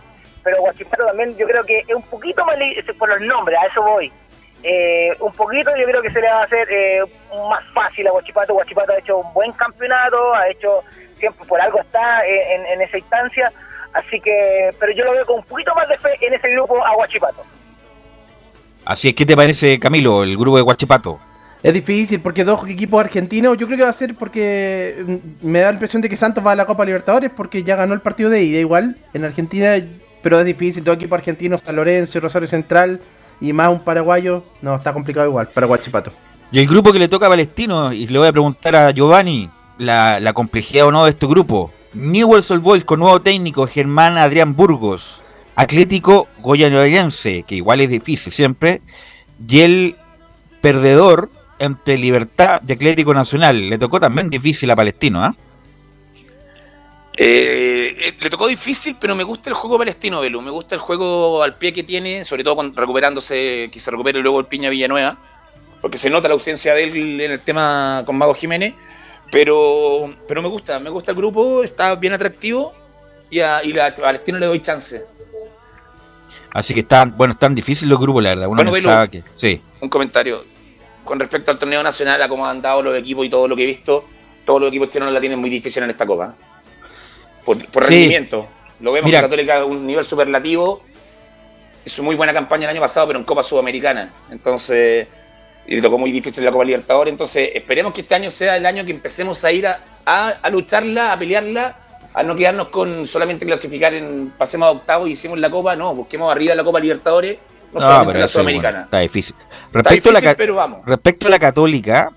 [SPEAKER 10] pero Guachipato también yo creo que es un poquito más por los nombres, a eso voy. Eh, un poquito yo creo que se le va a hacer eh, más fácil a Guachipato. Guachipato ha hecho un buen campeonato, ha hecho siempre por algo está eh, en, en esa instancia, así que, pero yo lo veo con un poquito más de fe en ese grupo a Guachipato.
[SPEAKER 2] Así es, ¿qué te parece, Camilo, el grupo de Guachipato?
[SPEAKER 9] Es difícil porque dos equipos argentinos, yo creo que va a ser porque mm, me da la impresión de que Santos va a la Copa Libertadores porque ya ganó el partido de ida igual en Argentina, pero es difícil, dos equipos argentinos, San Lorenzo y Rosario Central y más un paraguayo, no, está complicado igual, para Guachipato.
[SPEAKER 2] Y el grupo que le toca a Palestino, y le voy a preguntar a Giovanni la, la complejidad o no de este grupo. Newell's Old Boys con nuevo técnico Germán Adrián Burgos, Atlético Goyanoyense, que igual es difícil siempre, y el perdedor entre Libertad y Atlético Nacional. Le tocó también difícil a Palestino, ¿ah?
[SPEAKER 8] Eh, le tocó difícil, pero me gusta el juego palestino, Belu. Me gusta el juego al pie que tiene, sobre todo con, recuperándose, que se recupere luego el Piña Villanueva, porque se nota la ausencia de él en el tema con Mago Jiménez. Pero, pero me gusta, me gusta el grupo, está bien atractivo y a, y a Palestino le doy chance.
[SPEAKER 2] Así que están, bueno, están difíciles los grupos, la verdad. Uno
[SPEAKER 8] Bueno, Belu,
[SPEAKER 2] que. Sí.
[SPEAKER 8] Un comentario. Con respecto al torneo nacional, a cómo han dado los equipos y todo lo que he visto, todos los equipos chilenos la tienen muy difícil en esta copa. Por, por
[SPEAKER 2] Sí.
[SPEAKER 8] rendimiento. Lo vemos
[SPEAKER 2] Mira.
[SPEAKER 8] Católica a un nivel superlativo. Hizo muy buena campaña el año pasado, pero en Copa Sudamericana. Entonces, y tocó muy difícil la Copa Libertadores. Entonces, esperemos que este año sea el año que empecemos a ir a, a, a lucharla, a pelearla, a no quedarnos con solamente clasificar en pasemos a octavo y hicimos la Copa. No, busquemos arriba la Copa Libertadores, no,
[SPEAKER 2] No,
[SPEAKER 8] solamente la
[SPEAKER 2] bueno,
[SPEAKER 8] Sudamericana.
[SPEAKER 2] está difícil.
[SPEAKER 8] Está
[SPEAKER 2] Respecto, a la,
[SPEAKER 8] difícil,
[SPEAKER 2] ca-
[SPEAKER 8] pero vamos.
[SPEAKER 2] respecto a la Católica,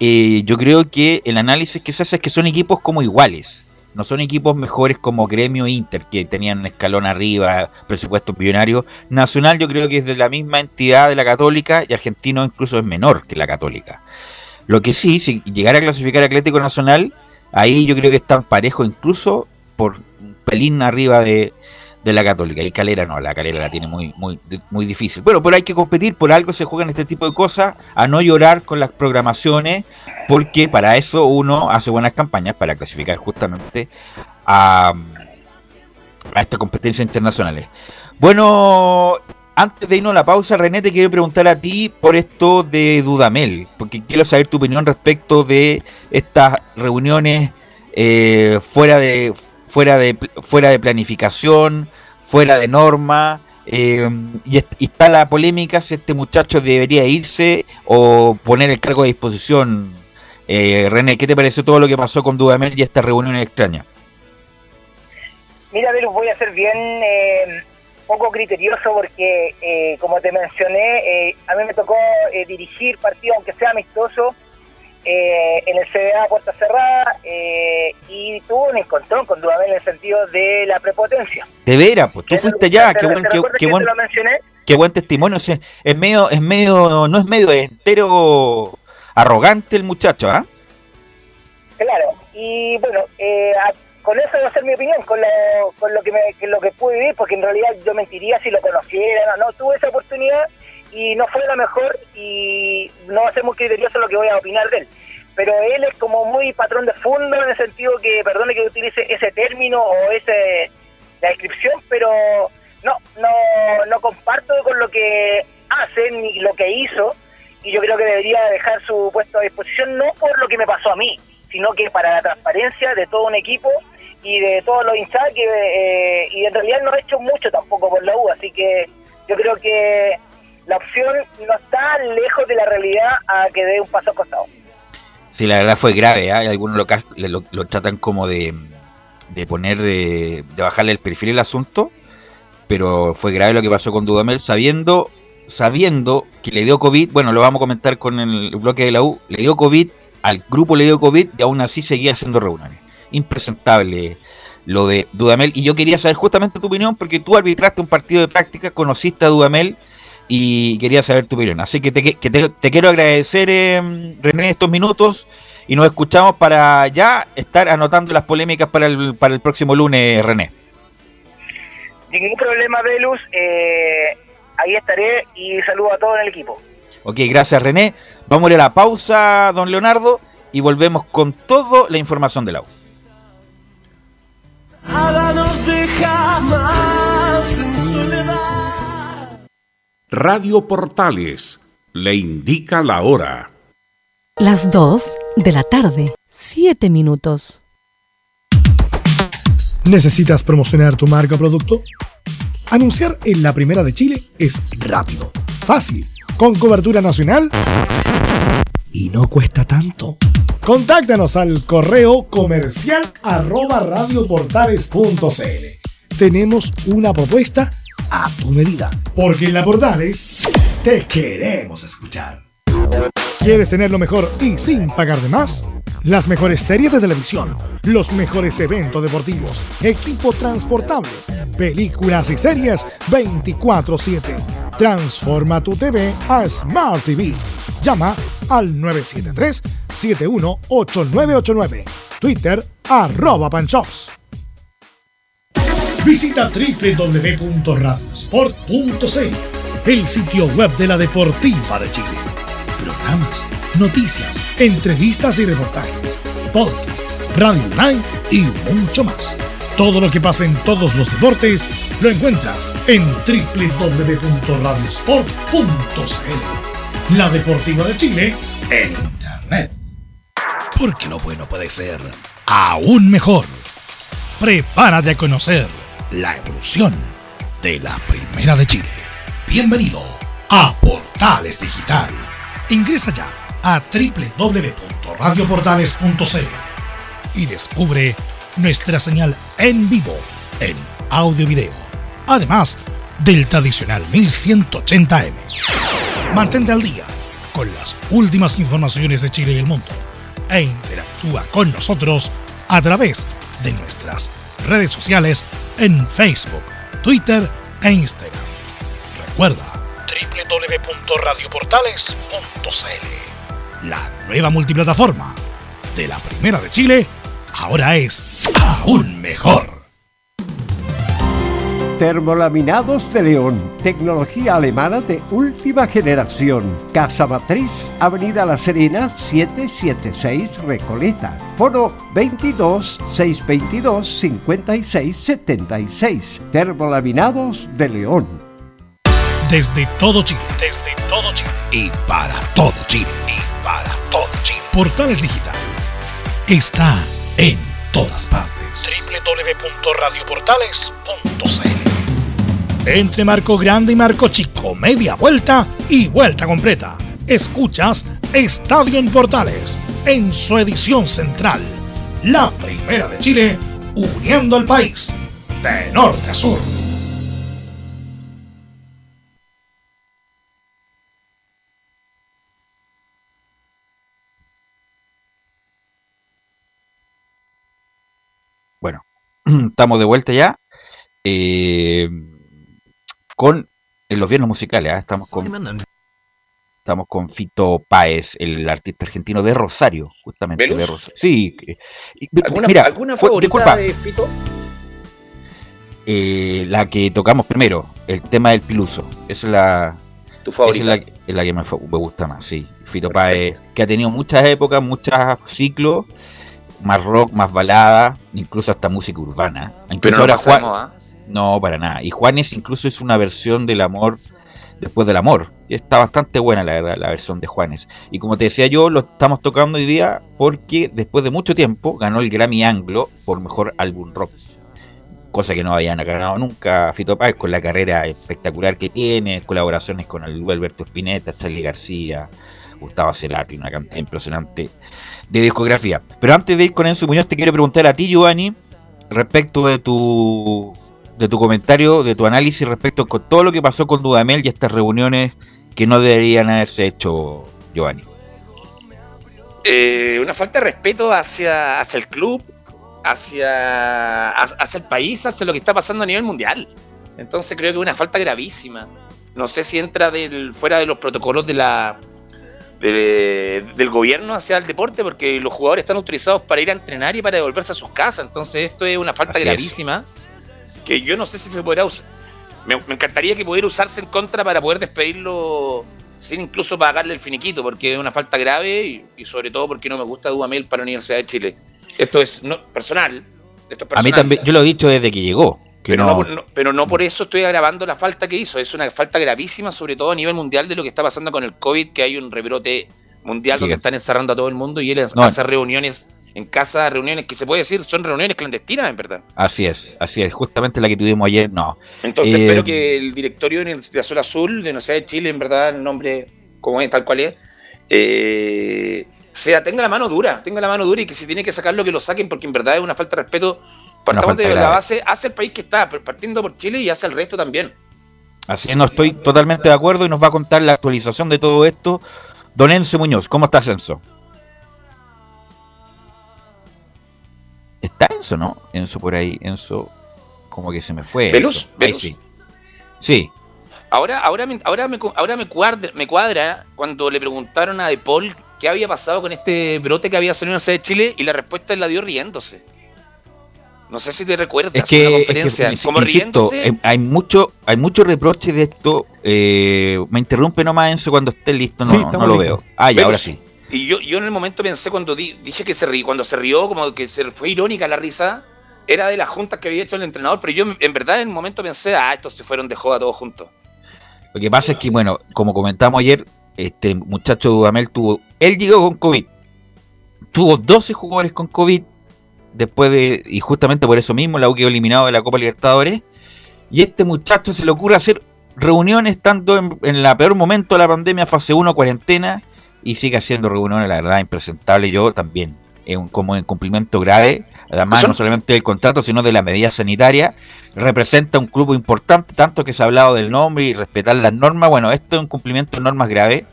[SPEAKER 2] eh, yo creo que el análisis que se hace es que son equipos como iguales. No son equipos mejores como Gremio e Inter, que tenían un escalón arriba, presupuesto millonario. Nacional yo creo que es de la misma entidad de la Católica y Argentino incluso es menor que la Católica. Lo que sí, si llegara a clasificar Atlético Nacional, ahí yo creo que están parejos incluso por un pelín arriba de, de la Católica. Y Calera no, la Calera la tiene muy, muy, muy difícil. Bueno, pero hay que competir, por algo se juegan este tipo de cosas, a no llorar con las programaciones, porque para eso uno hace buenas campañas para clasificar justamente a, a estas competencias internacionales. Bueno, antes de irnos a la pausa, René, te quiero preguntar a ti por esto de Dudamel, porque quiero saber tu opinión respecto de estas reuniones eh, fuera de fuera de fuera de planificación, fuera de norma. eh, y, est- y está la polémica si este muchacho debería irse o poner el cargo a disposición. Eh, René, ¿qué te pareció todo lo que pasó con Dudamel y estas reuniones extrañas?
[SPEAKER 10] Mira, Velus, voy a ser bien eh, poco criterioso porque, eh, como te mencioné, eh, a mí me tocó eh, dirigir partidos, aunque sea amistoso, eh, en el CDA Puerta Cerrada eh, y tuvo un encontrón con Dudamel en el sentido de la prepotencia.
[SPEAKER 2] De veras, pues tú fuiste allá, qué
[SPEAKER 10] ¿Te
[SPEAKER 2] buen, qué, qué buen, qué testimonio. o sea, es medio, es medio, no es medio, es entero arrogante el muchacho, ¿ah?
[SPEAKER 10] Claro, y bueno, eh, con eso va a ser mi opinión, con lo, con lo que me, que lo que pude vivir, porque en realidad yo mentiría si lo conociera, no, no tuve esa oportunidad y no fue la mejor y no va a ser muy criterioso lo que voy a opinar de él. Pero él es como muy patrón de fondo en el sentido que, perdone que utilice ese término o ese la descripción, pero no, no, no comparto con lo que hace ni lo que hizo y yo creo que debería dejar su puesto a disposición no por lo que me pasó a mí, sino que para la transparencia de todo un equipo y de todos los hinchas que eh, y en realidad no ha hecho mucho tampoco por la U, así que yo creo que la opción no está lejos de la realidad a que dé un paso al costado.
[SPEAKER 2] Sí, la verdad fue grave. Y algunos lo, lo, lo tratan como de, de poner, eh, de bajarle el perfil al asunto, pero fue grave lo que pasó con Dudamel, sabiendo, sabiendo que le dio COVID, bueno, lo vamos a comentar con el bloque de la U, le dio COVID, al grupo le dio COVID y aún así seguía haciendo reuniones. Impresentable lo de Dudamel, y yo quería saber justamente tu opinión, porque tú arbitraste un partido de práctica, conociste a Dudamel, y quería saber tu opinión. Así que te, que te, te quiero agradecer, eh, René, estos minutos y nos escuchamos para ya estar anotando las polémicas para el, para el próximo lunes, René.
[SPEAKER 10] Ningún problema, Velus, eh, ahí estaré y saludo a todo en el equipo.
[SPEAKER 2] Ok, gracias, René. Vamos a ir a la pausa, don Leonardo, y volvemos con toda la información de la U.
[SPEAKER 13] Háganos dejar más
[SPEAKER 14] Radio Portales le indica la hora.
[SPEAKER 15] Las 2 de la tarde, 7 minutos.
[SPEAKER 1] ¿Necesitas promocionar tu marca o producto? Anunciar en la primera de Chile es rápido, fácil, con cobertura nacional y no cuesta tanto. Contáctanos al correo comercial arroba radioportales.cl. Tenemos una propuesta a tu medida, porque en la Portales te queremos escuchar. ¿Quieres tener lo mejor y sin pagar de más? Las mejores series de televisión, los mejores eventos deportivos, equipo transportable, películas y series 24/7. Transforma tu TV a Smart TV. Llama al 973-718989. Twitter arroba panchops. Visita www.radiosport.cl, el sitio web de la Deportiva de Chile. Programas, noticias, entrevistas y reportajes, podcast, radio online y mucho más. Todo lo que pasa en todos los deportes lo encuentras en www.radiosport.cl. La Deportiva de Chile en Internet. Porque lo bueno puede ser aún mejor. Prepárate a conocer la evolución de la Primera de Chile. Bienvenido a Portales Digital. Ingresa ya a www.radioportales.cl y descubre nuestra señal en vivo en audio y video, además del tradicional 1180m. Mantente al día con las últimas informaciones de Chile y el mundo e interactúa con nosotros a través de nuestras redes sociales en Facebook, Twitter e Instagram. Recuerda www.radioportales.cl La nueva multiplataforma de la Primera de Chile ahora es aún mejor.
[SPEAKER 16] Termolaminados de León, tecnología alemana de última generación. Casa Matriz, Avenida La Serena, 776 Recoleta. Foro 22 622 56 76. Termolaminados de León.
[SPEAKER 1] Desde todo Chile.
[SPEAKER 13] Desde todo Chile.
[SPEAKER 1] Y para todo Chile.
[SPEAKER 13] Y para todo Chile.
[SPEAKER 1] Portales Digital está en todas partes.
[SPEAKER 13] www.radioportales.cl
[SPEAKER 1] Entre Marco Grande y Marco Chico, media vuelta y vuelta completa. Escuchas Estadio en Portales en su edición central. La primera de Chile, uniendo al país de norte a sur.
[SPEAKER 2] Bueno, estamos de vuelta ya. eh, con en los viernes musicales. ¿ah? Estamos con estamos con Fito Páez, el artista argentino de Rosario, justamente. De Rosario. Sí. eh,
[SPEAKER 8] ¿Alguna,
[SPEAKER 2] mira,
[SPEAKER 8] ¿alguna favorita
[SPEAKER 2] disculpa,
[SPEAKER 8] de Fito?
[SPEAKER 2] eh, la que tocamos primero, el tema del piluso. Esa es la,
[SPEAKER 8] Tu favorita.
[SPEAKER 2] esa es la, es la que me, gusta más, sí. Fito Páez, que ha tenido muchas épocas, muchos ciclos, más rock, más balada, incluso hasta música urbana. Incluso
[SPEAKER 8] Pero no
[SPEAKER 2] ahora
[SPEAKER 8] pasa de
[SPEAKER 2] Juan-
[SPEAKER 8] moda.
[SPEAKER 2] No, para nada. Y Juanes incluso es una versión del amor después del amor. Está bastante buena, la verdad, la versión de Juanes. Y como te decía yo, lo estamos tocando hoy día porque después de mucho tiempo ganó el Grammy Anglo por mejor álbum rock. Cosa que no habían ganado nunca Fito Páez con la carrera espectacular que tiene, colaboraciones con Alberto Spinetta, Charlie García, Gustavo Cerati, una cantidad impresionante de discografía. Pero antes de ir con Enzo Muñoz, te quiero preguntar a ti, Giovanni, respecto de tu de tu comentario, de tu análisis respecto con todo lo que pasó con Dudamel y estas reuniones que no deberían haberse hecho, Giovanni.
[SPEAKER 8] Eh, una falta de respeto hacia, hacia el club, hacia, hacia el país, hacia lo que está pasando a nivel mundial. Entonces creo que es una falta gravísima. No sé si entra del, fuera de los protocolos de la, de- del gobierno hacia el deporte, porque los jugadores están autorizados para ir a entrenar y para devolverse a sus casas. Entonces esto es una falta
[SPEAKER 2] Así es.
[SPEAKER 8] Que yo no sé si se podrá usar. Me, me encantaría que pudiera usarse en contra para poder despedirlo sin incluso pagarle el finiquito, porque es una falta grave y, y sobre todo porque no me gusta Dudamel para la Universidad de Chile. Esto es no, personal. Esto es
[SPEAKER 2] A mí
[SPEAKER 8] personal.
[SPEAKER 2] también, yo lo he dicho desde que llegó. Que
[SPEAKER 8] Pero
[SPEAKER 2] no,
[SPEAKER 8] no, por- no- pero no por eso estoy agravando la falta que hizo. Es una falta gravísima, sobre todo a nivel mundial, de lo que está pasando con el COVID, que hay un rebrote mundial donde
[SPEAKER 2] Gigante.
[SPEAKER 8] están encerrando a todo el mundo y él hace reuniones en casa, reuniones que se puede decir son reuniones clandestinas, en verdad.
[SPEAKER 2] Así es, así es. Justamente la que tuvimos ayer, no.
[SPEAKER 8] Entonces
[SPEAKER 2] Eh,
[SPEAKER 8] espero que el directorio de Azul Azul, de Universidad de Chile, en verdad, el nombre como es, tal cual es, eh, sea, tenga la mano dura, tenga la mano dura y que si tiene que sacarlo, que lo saquen, porque en verdad es una falta de respeto. Partamos de la base, hace el país que está, partiendo por Chile y hace el resto también.
[SPEAKER 2] Así es, no estoy totalmente de acuerdo y nos va a contar la actualización de todo esto. Don Enzo Muñoz, ¿cómo estás, Enzo? ¿Está Enzo, no? Enzo por ahí, Enzo, como que se me fue.
[SPEAKER 8] ¿Velus?
[SPEAKER 2] Sí. Sí,
[SPEAKER 8] Ahora, ahora, me, ahora, me, cu- ahora me, cuadra, me cuadra cuando le preguntaron a De Paul qué había pasado con este brote que había salido en la sede de Chile y la respuesta él la dio riéndose. No sé si te recuerdas
[SPEAKER 2] es que,
[SPEAKER 8] la
[SPEAKER 2] es que,
[SPEAKER 8] conferencia, como
[SPEAKER 2] insisto,
[SPEAKER 8] riéndose.
[SPEAKER 2] eh, hay mucho, hay mucho reproche de esto. eh, me interrumpe nomás Enzo cuando esté listo, no,
[SPEAKER 4] Sí,
[SPEAKER 2] no lo veo. Ah, ya, ahora
[SPEAKER 8] sí. Y yo, yo en el momento pensé cuando di- dije que se rió, cuando se rió, como que se fue irónica la risa, era de las juntas que había hecho el entrenador, pero yo en verdad en el momento pensé, ah, estos se fueron de joda todos juntos.
[SPEAKER 2] Lo que pasa es que, bueno, como comentamos ayer, este muchacho Dudamel tuvo. Él llegó con COVID. Tuvo 12 jugadores con COVID. Después de. Y justamente por eso mismo la U quedó eliminado de la Copa Libertadores. Y este muchacho se le ocurre hacer reuniones estando en, en la peor momento de la pandemia, fase 1, cuarentena. Y sigue haciendo reuniones, la verdad, impresentable. Yo también. Es un, como en cumplimiento grave. Además,
[SPEAKER 8] Son-
[SPEAKER 2] no solamente del contrato, sino de la medida sanitaria representa un club importante, tanto que se ha hablado del nombre y respetar las normas. Bueno, esto es un cumplimiento de normas grave.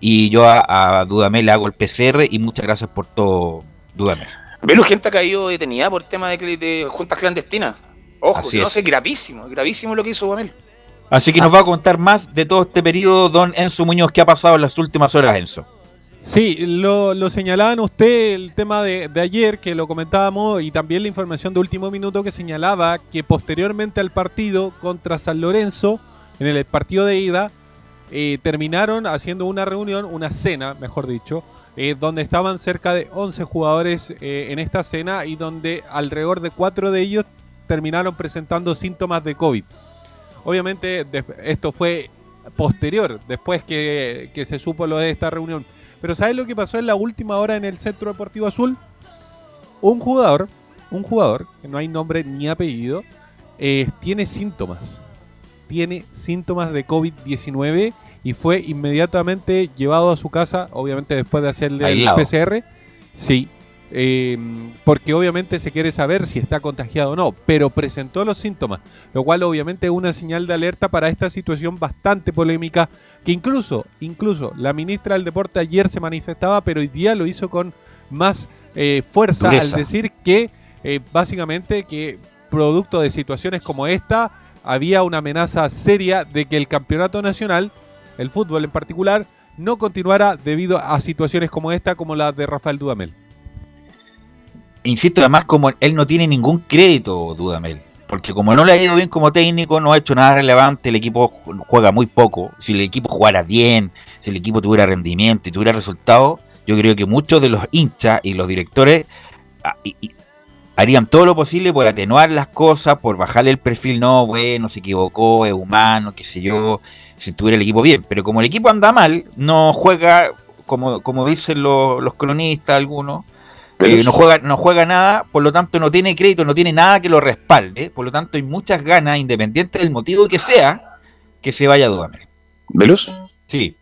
[SPEAKER 2] Y yo a, a Dudamel le hago el PCR y muchas gracias por todo, Dudamel.
[SPEAKER 8] Velo, gente ha caído detenida por tema de, juntas clandestinas. Ojo,
[SPEAKER 2] Así
[SPEAKER 8] no
[SPEAKER 2] es.
[SPEAKER 8] sé, gravísimo, gravísimo lo que hizo Dudamel.
[SPEAKER 2] Así que nos va a contar más de todo este periodo, don Enzo Muñoz, que ha pasado en las últimas horas, Enzo.
[SPEAKER 4] Sí, lo, lo señalaban usted el tema de, de ayer, que lo comentábamos, y también la información de último minuto que señalaba que posteriormente al partido contra San Lorenzo, en el partido de ida, eh, terminaron haciendo una reunión, una cena, mejor dicho, eh, donde estaban cerca de 11 jugadores eh, en esta cena y donde alrededor de cuatro de ellos terminaron presentando síntomas de COVID. Obviamente esto fue posterior, después que, que se supo lo de esta reunión. Pero ¿sabes lo que pasó en la última hora en el Centro Deportivo Azul? Un jugador, un jugador, que no hay nombre ni apellido, eh, tiene síntomas. Tiene síntomas de COVID-19 y fue inmediatamente llevado a su casa, obviamente después de hacerle
[SPEAKER 2] Aislado.
[SPEAKER 4] el PCR. Sí, eh, porque obviamente se quiere saber si está contagiado o no, pero presentó los síntomas, lo cual obviamente es una señal de alerta para esta situación bastante polémica, que incluso, incluso la ministra del Deporte ayer se manifestaba, pero hoy día lo hizo con más eh, fuerza
[SPEAKER 2] Dureza.
[SPEAKER 4] al decir que eh, básicamente que producto de situaciones como esta había una amenaza seria de que el campeonato nacional, el fútbol en particular, no continuara debido a situaciones como esta, como la de Rafael Dudamel.
[SPEAKER 2] Insisto, además, como él no tiene ningún crédito, Dudamel. Porque como no le ha ido bien como técnico, no ha hecho nada relevante, el equipo ju- juega muy poco. Si el equipo jugara bien, si el equipo tuviera rendimiento y tuviera resultados, yo creo que muchos de los hinchas y los directores ah, harían todo lo posible por atenuar las cosas, por bajarle el perfil, no, bueno, se equivocó, es humano, qué sé yo, si tuviera el equipo bien. Pero como el equipo anda mal, no juega, como, como dicen los, los cronistas algunos, eh, no juega no juega nada, por lo tanto no tiene crédito, no tiene nada que lo respalde, por lo tanto hay muchas ganas, independiente del motivo que sea, que se vaya Dudamel.
[SPEAKER 8] ¿Velus?
[SPEAKER 2] Sí.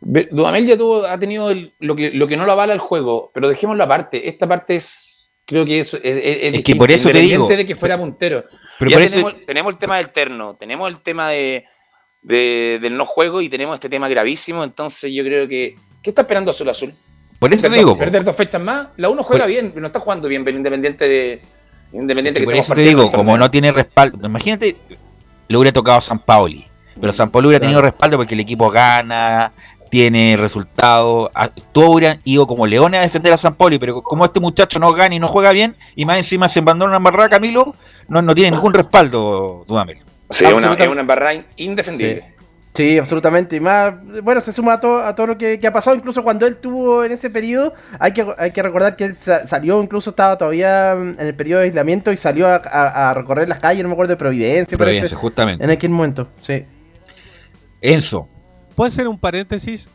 [SPEAKER 8] Dudamel ya tuvo, ha tenido el- lo, que, lo que no lo avala el juego, pero dejémoslo aparte. Esta parte es, creo que es, es, es
[SPEAKER 2] que por eso te digo.
[SPEAKER 8] de que fuera puntero.
[SPEAKER 2] Pero
[SPEAKER 8] Ya
[SPEAKER 2] por eso-
[SPEAKER 8] tenemos, tenemos el tema del terno, tenemos el tema de, de- del no juego y tenemos este tema gravísimo. Entonces yo creo que. ¿Qué está esperando Azul Azul?
[SPEAKER 2] Por eso te digo.
[SPEAKER 8] Perder dos fechas más. La uno juega bien, pero no está jugando bien, pero independiente de. Independiente que
[SPEAKER 2] por eso te digo, como no tiene respaldo, imagínate, le hubiera tocado a San Paoli, pero San Paoli hubiera tenido respaldo porque el equipo gana, tiene resultados, todos hubieran ido como leones a defender a San Paoli, pero como este muchacho no gana y no juega bien, y más encima se abandona una embarrada Camilo, no, no tiene ningún respaldo, Dudamel.
[SPEAKER 8] Sí, es una, es una embarrada indefendible.
[SPEAKER 9] Sí, absolutamente. Y más, bueno, se suma a todo, a todo lo que, que ha pasado. Incluso cuando él tuvo en ese periodo, hay que, hay que recordar que él sa- salió, incluso estaba todavía mm, en el periodo de aislamiento y salió a, a- a recorrer las calles, no me acuerdo de Providencia, parece,
[SPEAKER 2] Providencia, justamente.
[SPEAKER 9] En aquel momento, sí.
[SPEAKER 2] Enzo,
[SPEAKER 4] ¿Puede ser un paréntesis?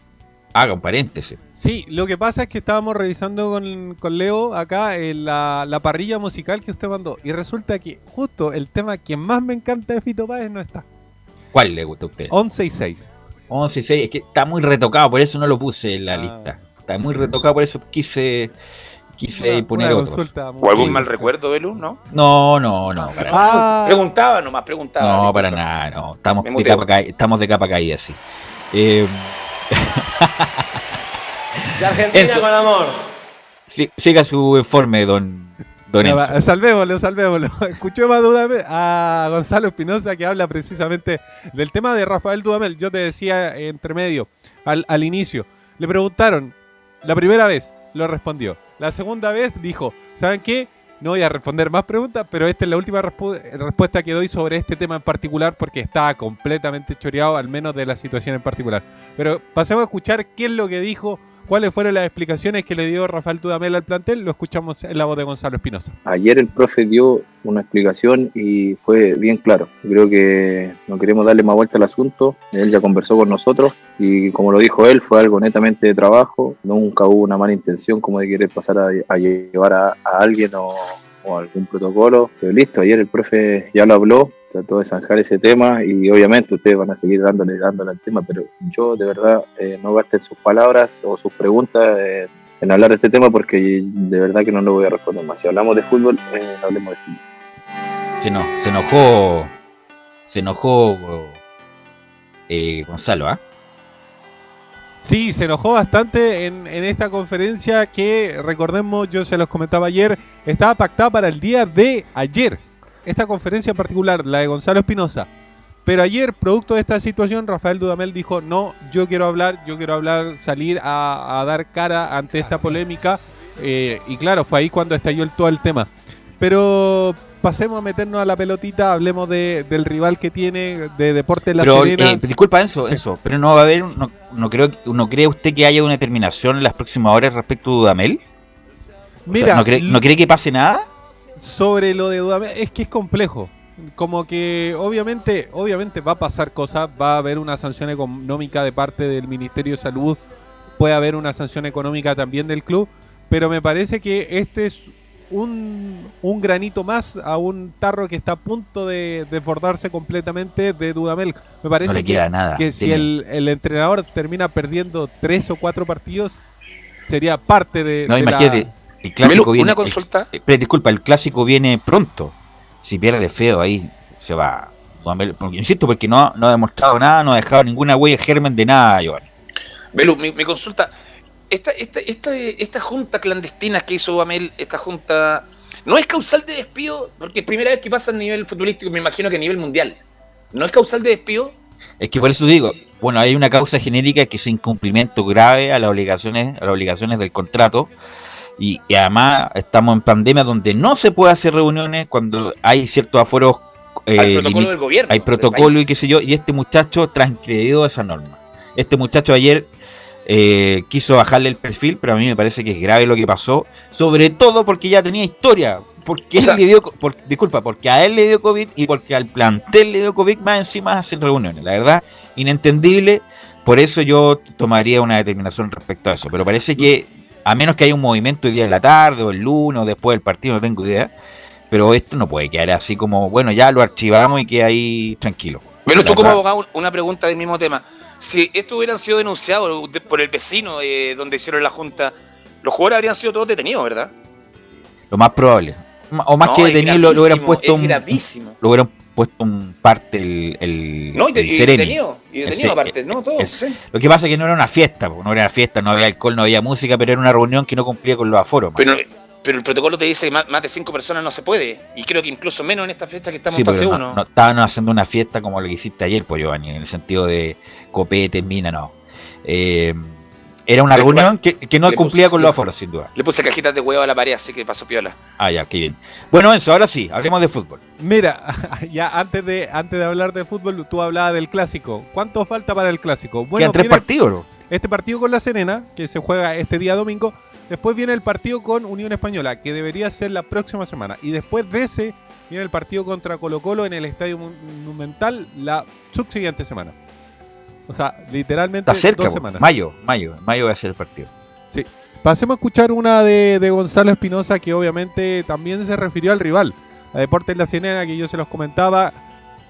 [SPEAKER 2] haga un paréntesis.
[SPEAKER 4] Sí, lo que pasa es que estábamos revisando con, con Leo acá en la, la parrilla musical que usted mandó. Y resulta que justo el tema que más me encanta de Fito Páez no está.
[SPEAKER 2] ¿Cuál le gusta a usted?
[SPEAKER 4] 11 y 6.
[SPEAKER 2] 11 y 6, es que está muy retocado, por eso no lo puse en la
[SPEAKER 4] Ah.
[SPEAKER 2] lista. Está muy retocado, por eso quise, quise
[SPEAKER 4] Una-
[SPEAKER 2] poner
[SPEAKER 4] una
[SPEAKER 2] otros.
[SPEAKER 8] ¿O algún
[SPEAKER 2] Sí.
[SPEAKER 8] mal recuerdo, Belu? ¿No?
[SPEAKER 2] No, no, no, para nada.
[SPEAKER 4] Ah,
[SPEAKER 8] Preguntaba nomás, preguntaba.
[SPEAKER 2] No, para nada, no. Estamos de capa, estamos de capa caída, sí. Eh,
[SPEAKER 11] De Argentina
[SPEAKER 2] Eso.
[SPEAKER 11] con amor.
[SPEAKER 2] sí- siga su informe, don, don Enzo.
[SPEAKER 4] salvémoslo, salvémoslo. Escuchemos a, Dudamel- a Gonzalo Espinosa que habla precisamente del tema de Rafael Dudamel. Yo te decía entre medio, al, al inicio. Le preguntaron, la primera vez lo respondió. La segunda vez dijo, ¿saben qué? No voy a responder más preguntas, pero esta es la última respu- respuesta que doy sobre este tema en particular porque está completamente choreado, al menos de la situación en particular. Pero pasemos a escuchar qué es lo que dijo, cuáles fueron las explicaciones que le dio Rafael Dudamel al plantel. Lo escuchamos en la voz de Gonzalo Espinosa.
[SPEAKER 17] Ayer el profe dio una explicación y fue bien claro. Creo que no queremos darle más vuelta al asunto. Él ya conversó con nosotros y como lo dijo él, fue algo netamente de trabajo. Nunca hubo una mala intención como de querer pasar a, a llevar a, a alguien o, o algún protocolo. Pero listo, ayer el profe ya lo habló, trató de zanjar ese tema y obviamente ustedes van a seguir dándole, dándole al tema, pero yo de verdad eh, no gasten sus palabras o sus preguntas eh, en hablar de este tema porque de verdad que no lo voy a responder más. Si hablamos de fútbol, eh, hablemos de fútbol.
[SPEAKER 2] Se, no, se enojó. Se enojó eh, Gonzalo, ¿ah?
[SPEAKER 4] Sí, se enojó bastante en, en esta conferencia que, recordemos, yo se los comentaba ayer, estaba pactada para el día de ayer. Esta conferencia en particular, la de Gonzalo Espinosa. Pero ayer, producto de esta situación, Rafael Dudamel dijo, no, yo quiero hablar, yo quiero hablar, salir a, a dar cara ante esta polémica. Eh, y claro, fue ahí cuando estalló el, todo el tema. Pero pasemos a meternos a la pelotita, hablemos de- del rival que tiene, de Deportes La
[SPEAKER 2] Pero,
[SPEAKER 4] Serena.
[SPEAKER 2] eh, disculpa, Enzo, Enzo, pero no va a haber, no, no creo, ¿no cree usted que haya una determinación en las próximas horas respecto a Dudamel? Sea,
[SPEAKER 4] Mira,
[SPEAKER 2] ¿no, cree, ¿no cree que pase nada?
[SPEAKER 4] Sobre lo de Dudamel es que es complejo. Como que obviamente, obviamente va a pasar cosas, va a haber una sanción económica de parte del Ministerio de Salud, puede haber una sanción económica también del club, pero me parece que este es un, un granito más a un tarro que está a punto de desbordarse completamente de Dudamel. Me parece
[SPEAKER 2] No le
[SPEAKER 4] que,
[SPEAKER 2] nada,
[SPEAKER 4] que si el, el entrenador termina perdiendo tres o cuatro partidos, sería parte de,
[SPEAKER 2] No,
[SPEAKER 4] de la-
[SPEAKER 2] imagínate, el clásico
[SPEAKER 8] Melu,
[SPEAKER 2] viene.
[SPEAKER 8] una consulta.
[SPEAKER 2] eh, pero disculpa, el clásico viene pronto. Si pierde feo ahí, se va. Porque, insisto, porque no, no ha demostrado nada, no ha dejado ninguna huella germen de nada, Giovanni.
[SPEAKER 8] Belu, mi, mi consulta. Esta, esta, esta, esta junta clandestina que hizo Amel, esta junta, ¿no es causal de despido? Porque es primera vez que pasa a nivel futbolístico, me imagino que a nivel mundial. ¿No es causal de despido?
[SPEAKER 2] Es que por eso digo, bueno, hay una causa genérica que es incumplimiento grave a las obligaciones, a las obligaciones del contrato. Y, y además estamos en pandemia donde no se puede hacer reuniones cuando hay ciertos aforos. eh,
[SPEAKER 8] Hay protocolo del gobierno,
[SPEAKER 2] Hay protocolo y qué sé yo. Y este muchacho transgredió esa norma. Este muchacho ayer eh, quiso bajarle el perfil, pero a mí me parece que es grave lo que pasó. Sobre todo porque ya tenía historia. Porque
[SPEAKER 8] O sea-
[SPEAKER 2] él le dio, por- disculpa, porque a él le dio COVID y porque al plantel le dio COVID más encima hacen reuniones. La verdad, inentendible. Por eso yo tomaría una determinación respecto a eso. Pero parece que, a menos que haya un movimiento el día de la tarde o el lunes o después del partido, no tengo idea. Pero esto no puede quedar así como, bueno, ya lo archivamos y queda ahí tranquilo.
[SPEAKER 8] Pero tú como abogado, una pregunta del mismo tema. Si esto hubieran sido denunciado de- por el vecino eh, donde hicieron la junta, los jugadores habrían sido todos detenidos, ¿verdad?
[SPEAKER 2] Lo más probable. O más
[SPEAKER 8] No,
[SPEAKER 2] que
[SPEAKER 8] es
[SPEAKER 2] detenido, lo, lo hubieran puesto
[SPEAKER 8] es
[SPEAKER 2] un, lo hubieran puesto un parte el, el,
[SPEAKER 8] No, y, de-
[SPEAKER 2] el
[SPEAKER 8] y
[SPEAKER 2] Sereni.
[SPEAKER 8] detenido, y detenido aparte, ¿no? Sí.
[SPEAKER 2] Lo que pasa es que no era una fiesta, no era una fiesta, no había alcohol, no había música, pero era una reunión que no cumplía con los aforos.
[SPEAKER 8] Pero, pero el protocolo te dice que más, de cinco personas no se puede. Y creo que incluso menos en esta fecha que estamos
[SPEAKER 2] Sí,
[SPEAKER 8] en fase
[SPEAKER 2] pero
[SPEAKER 8] 1.
[SPEAKER 2] no, no estaban haciendo una fiesta como lo que hiciste ayer, pues Giovanni, en el sentido de copete, mina, no. Eh, era una reunión que, que no cumplía
[SPEAKER 8] puse-
[SPEAKER 2] con los aforos, sin duda.
[SPEAKER 8] Le puse cajitas de huevo a la pared, así que pasó piola.
[SPEAKER 2] Ah, ya, qué bien. Bueno, Enzo, ahora sí, hablemos de fútbol.
[SPEAKER 4] Mira, ya antes de antes de hablar de fútbol, tú hablabas del clásico. ¿Cuánto falta para el clásico?
[SPEAKER 2] Quedan tres
[SPEAKER 4] viene
[SPEAKER 2] partidos.
[SPEAKER 4] Este partido con la Serena, que se juega este día domingo. Después viene el partido con Unión Española, que debería ser la próxima semana. Y después de ese viene el partido contra Colo Colo en el Estadio Monumental la subsiguiente semana. O sea, literalmente
[SPEAKER 2] Está cerca,
[SPEAKER 4] dos semanas.
[SPEAKER 2] mayo, mayo, mayo va a ser el partido.
[SPEAKER 4] Sí. Pasemos a escuchar una de, de Gonzalo Espinosa que obviamente también se refirió al rival. A Deportes La Ciénaga, que yo se los comentaba,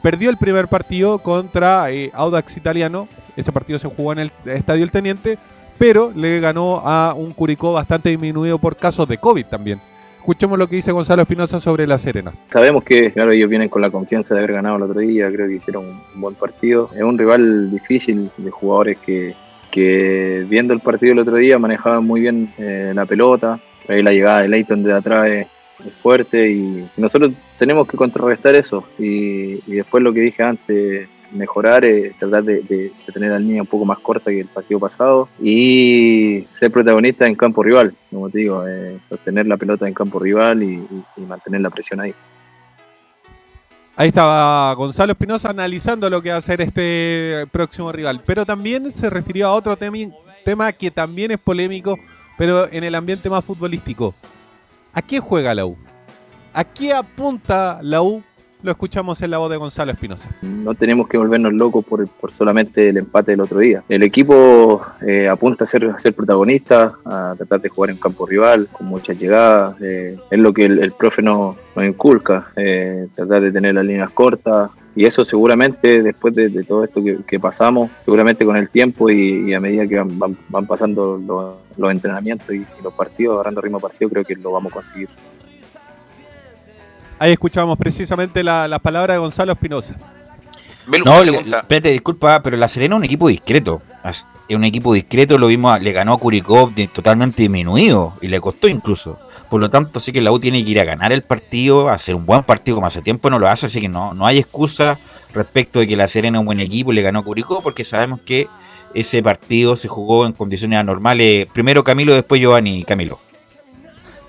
[SPEAKER 4] perdió el primer partido contra eh, Audax Italiano. Ese partido se jugó en el Estadio El Teniente, pero le ganó a un Curicó bastante disminuido por casos de COVID también. Escuchemos lo que dice Gonzalo Espinosa sobre La Serena.
[SPEAKER 17] Sabemos que, claro, ellos vienen con la confianza de haber ganado el otro día, creo que hicieron un buen partido. Es un rival difícil de jugadores que, que viendo el partido el otro día manejaban muy bien eh, la pelota. Ahí la llegada de Leighton de atrás es, fuerte y nosotros tenemos que contrarrestar eso. Y después lo que dije antes, mejorar, eh, tratar de, tener la línea un poco más corta que el partido pasado y ser protagonista en campo rival, como te digo, eh, sostener la pelota en campo rival y, y- mantener la presión ahí.
[SPEAKER 4] Ahí estaba Gonzalo Espinosa analizando lo que va a hacer este próximo rival. Pero también se refirió a otro tema que también es polémico, pero en el ambiente más futbolístico. ¿A qué juega la U? ¿A qué apunta la U? Lo escuchamos en la voz de Gonzalo Espinosa.
[SPEAKER 17] no tenemos que volvernos locos por, por solamente el empate del otro día. El equipo eh, apunta a ser, a ser protagonista, a tratar de jugar en campo rival, con muchas llegadas. eh, es lo que el, profe nos, nos inculca, eh, tratar de tener las líneas cortas. Y eso seguramente, después de, todo esto que, que pasamos, seguramente con el tiempo y, a medida que van, van- pasando los, los entrenamientos y, y los partidos, agarrando ritmo partido, creo que lo vamos a conseguir.
[SPEAKER 4] Ahí escuchamos precisamente la- las palabras de Gonzalo Espinosa.
[SPEAKER 2] No, le- espérate, disculpa, pero La Serena es un equipo discreto. Es un equipo discreto, lo vimos, le ganó a Curicó de- totalmente disminuido y le costó incluso. Por lo tanto, sí que la U tiene que ir a ganar el partido, a hacer un buen partido como hace tiempo no lo hace, así que no, no hay excusa respecto de que La Serena es un buen equipo y le ganó a Curicó, porque sabemos que ese partido se jugó en condiciones anormales. Primero Camilo, después Giovanni Camilo.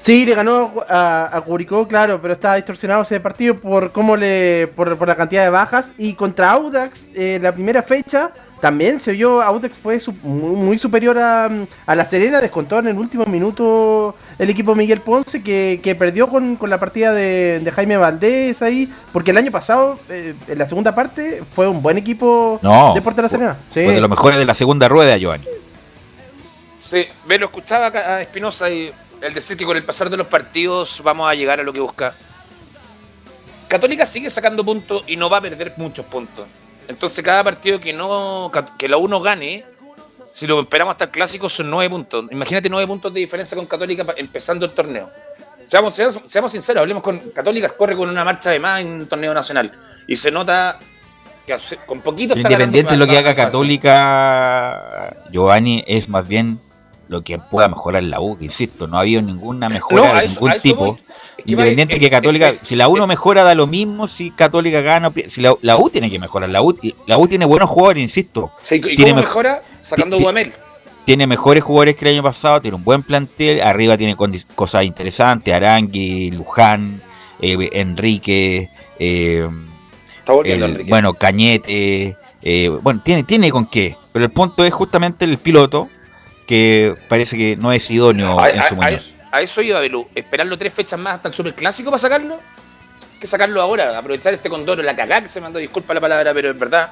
[SPEAKER 9] Sí, le ganó a, a Curicó, claro, pero está distorsionado ese partido por cómo le por, por la cantidad de bajas. Y contra Audax, eh, la primera fecha, también se vio, Audax fue su- muy, muy superior a, a La Serena, descontó en el último minuto el equipo Miguel Ponce, que, que perdió con, con la partida de, de Jaime Valdés ahí, porque el año pasado, eh, en la segunda parte, fue un buen equipo
[SPEAKER 2] No,
[SPEAKER 9] de Puerto La Serena. Sí.
[SPEAKER 2] Fue de los mejores de la segunda rueda, Giovanni.
[SPEAKER 8] Sí, ve, lo escuchaba a Espinosa y el decir que con el pasar de los partidos vamos a llegar a lo que busca. Católica sigue sacando puntos y no va a perder muchos puntos. Entonces cada partido que no que la uno gane, si lo esperamos hasta el clásico, son nueve puntos. Imagínate nueve puntos de diferencia con Católica empezando el torneo. Seamos, seamos, seamos sinceros, hablemos con Católica, corre con una marcha de más en un torneo nacional. Y se nota que con poquito está
[SPEAKER 2] Independiente de lo que haga Católica, Giovanni, es más bien lo que pueda mejorar la U, que insisto, no ha habido ninguna mejora
[SPEAKER 8] No,
[SPEAKER 2] de ningún
[SPEAKER 8] eso
[SPEAKER 2] tipo.
[SPEAKER 8] Es que
[SPEAKER 2] Independiente
[SPEAKER 8] es-
[SPEAKER 2] que Católica,
[SPEAKER 8] es-
[SPEAKER 2] si la U no mejora, da lo mismo si Católica gana. Si la, la U tiene que mejorar, la U, la U tiene buenos jugadores, insisto.
[SPEAKER 8] ¿Y
[SPEAKER 2] Tiene
[SPEAKER 8] cómo
[SPEAKER 2] mej-
[SPEAKER 8] mejora? Sacando Dudamel.
[SPEAKER 2] tiene mejores jugadores que el año pasado, tiene un buen plantel, arriba tiene cosas interesantes, Arangui, Luján, eh, Enrique, eh,
[SPEAKER 8] Está volviendo
[SPEAKER 2] el-
[SPEAKER 8] Enrique.
[SPEAKER 2] bueno, Cañete, eh, bueno, tiene, tiene con qué, pero el punto es justamente el piloto, que parece que no es idóneo
[SPEAKER 8] A,
[SPEAKER 2] en su
[SPEAKER 8] a-
[SPEAKER 2] Muñoz.
[SPEAKER 8] a eso iba Belú. Esperarlo tres fechas más hasta el Superclásico para sacarlo. que sacarlo ahora, aprovechar este condoro, la cagá que se mandó, disculpa la palabra, pero es verdad.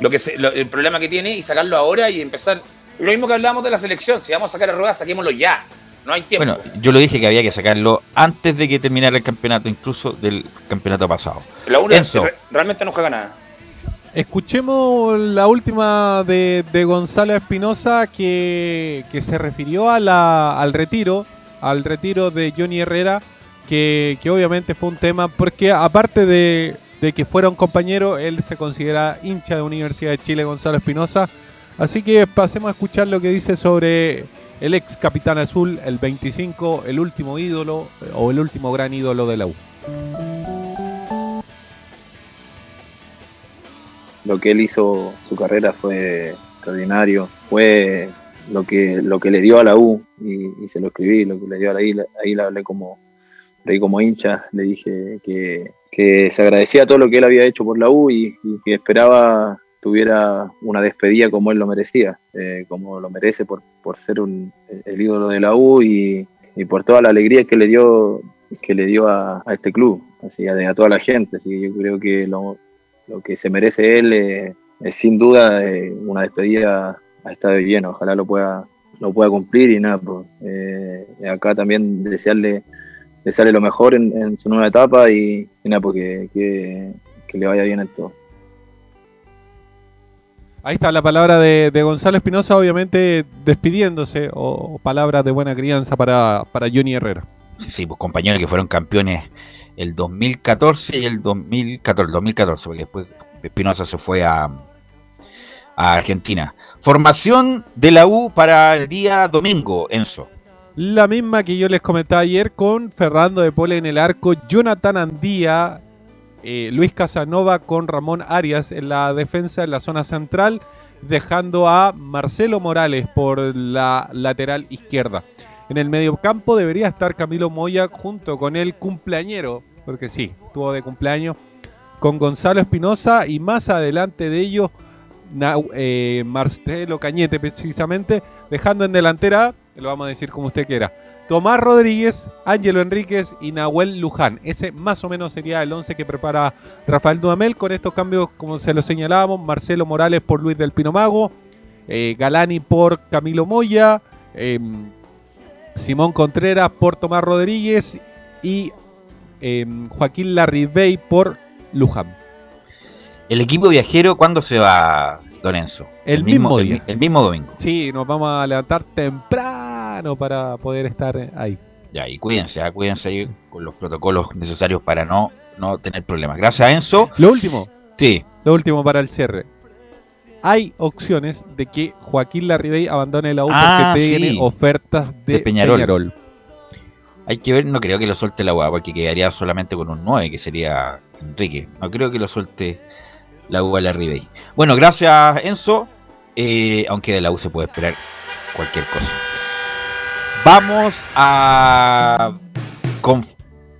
[SPEAKER 8] Lo que se- lo- el problema que tiene y sacarlo ahora y empezar. Lo mismo que hablábamos de la selección. Si vamos a sacar a Rueda, saquémoslo ya. No hay tiempo.
[SPEAKER 2] Bueno, yo lo dije que había que sacarlo antes de que terminara el campeonato, incluso del campeonato pasado.
[SPEAKER 8] la UNA
[SPEAKER 2] Enzo.
[SPEAKER 8] realmente no juega nada.
[SPEAKER 4] Escuchemos la última de, Gonzalo Espinosa que, que se refirió al retiro, al retiro de Johnny Herrera, que, que obviamente fue un tema, porque aparte de, de que fuera un compañero, él se considera hincha de Universidad de Chile, Gonzalo Espinosa. Así que pasemos a escuchar lo que dice sobre el ex capitán azul, el 25, el último ídolo eh, o el último gran ídolo de la U.
[SPEAKER 17] lo que él hizo, su carrera fue extraordinario, fue lo que, lo que le dio a la U, y, se lo escribí, lo que le dio a la I, ahí le hablé como, como hincha, le dije que, que se agradecía todo lo que él había hecho por la U y, y que esperaba tuviera una despedida como él lo merecía, eh, como lo merece por, por ser un, el ídolo de la U y, y por toda la alegría que le dio que le dio a, a este club, así a, a toda la gente, así que yo creo que lo, lo que se merece él eh, es sin duda eh, una despedida a estadio lleno. Ojalá lo pueda, lo pueda cumplir y nada, pues, eh, acá también desearle, desearle lo mejor en, en su nueva etapa y, y nada, porque que, que le vaya bien en todo.
[SPEAKER 4] Ahí está la palabra de, de Gonzalo Espinosa, obviamente despidiéndose, o, o palabras de buena crianza para, para Johnny Herrera.
[SPEAKER 2] Sí, sí, pues compañeros que fueron campeones el 2014 y el 2014, el 2014, porque después Espinosa se fue a, a Argentina. Formación de la U para el día domingo, Enzo.
[SPEAKER 4] La misma que yo les comentaba ayer con Fernando de Pole en el arco, Jonathan Andía, eh, Luis Casanova con Ramón Arias en la defensa en la zona central, dejando a Marcelo Morales por la lateral izquierda. En el mediocampo debería estar Camilo Moya junto con el cumpleañero, porque sí, tuvo de cumpleaños, con Gonzalo Espinosa y más adelante de ellos eh, Marcelo Cañete precisamente, dejando en delantera, lo vamos a decir como usted quiera, Tomás Rodríguez, Ángelo Enríquez y Nahuel Luján. Ese más o menos sería el 11 que prepara Rafael Dudamel. Con estos cambios, como se lo señalábamos, Marcelo Morales por Luis del Pino Mago, eh, Galani por Camilo Moya, eh, Simón Contreras por Tomás Rodríguez y eh, Joaquín Larribey por Luján.
[SPEAKER 2] El equipo viajero, ¿cuándo se va, Don Enzo?
[SPEAKER 4] El mismo
[SPEAKER 2] el
[SPEAKER 4] día.
[SPEAKER 2] el mismo domingo.
[SPEAKER 4] Sí, nos vamos a levantar temprano para poder estar ahí.
[SPEAKER 2] Ya, y cuídense, ah, cuídense ahí con los protocolos necesarios para no, no tener problemas. Gracias, Enzo.
[SPEAKER 4] Lo último.
[SPEAKER 2] Sí.
[SPEAKER 4] Lo último para el cierre. Hay opciones de que Joaquín Larribey abandone la U
[SPEAKER 2] Ah,
[SPEAKER 4] porque tiene
[SPEAKER 2] sí.
[SPEAKER 4] ofertas de,
[SPEAKER 2] De Peñarol.
[SPEAKER 4] Peñarol.
[SPEAKER 2] Hay que ver, no creo que lo suelte la UA, porque quedaría solamente con un 9, que sería Enrique. No creo que lo suelte la UA la Ribey. Bueno, gracias Enzo. Eh, aunque de la U se puede esperar cualquier cosa. Vamos a. con-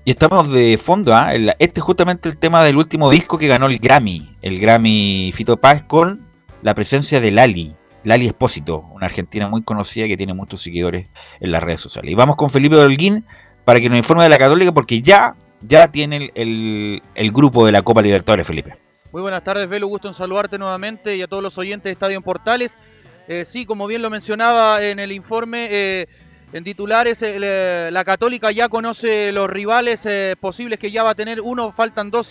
[SPEAKER 2] y estamos de fondo, ¿ah? Este es justamente el tema del último disco que ganó el Grammy. El Grammy Fito Páez con la presencia de Lali. Lali Espósito, una argentina muy conocida que tiene muchos seguidores en las redes sociales. Y vamos con Felipe Holguín para que nos informe de la Católica, porque ya, ya tiene el, el- grupo de la Copa Libertadores, Felipe.
[SPEAKER 5] Muy buenas tardes, Velo. Gusto en saludarte nuevamente y a todos los oyentes de Estadio en Portales. Eh, sí, como bien lo mencionaba en el informe, eh, en titulares, eh, la Católica ya conoce los rivales eh, posibles que ya va a tener. Uno, faltan dos,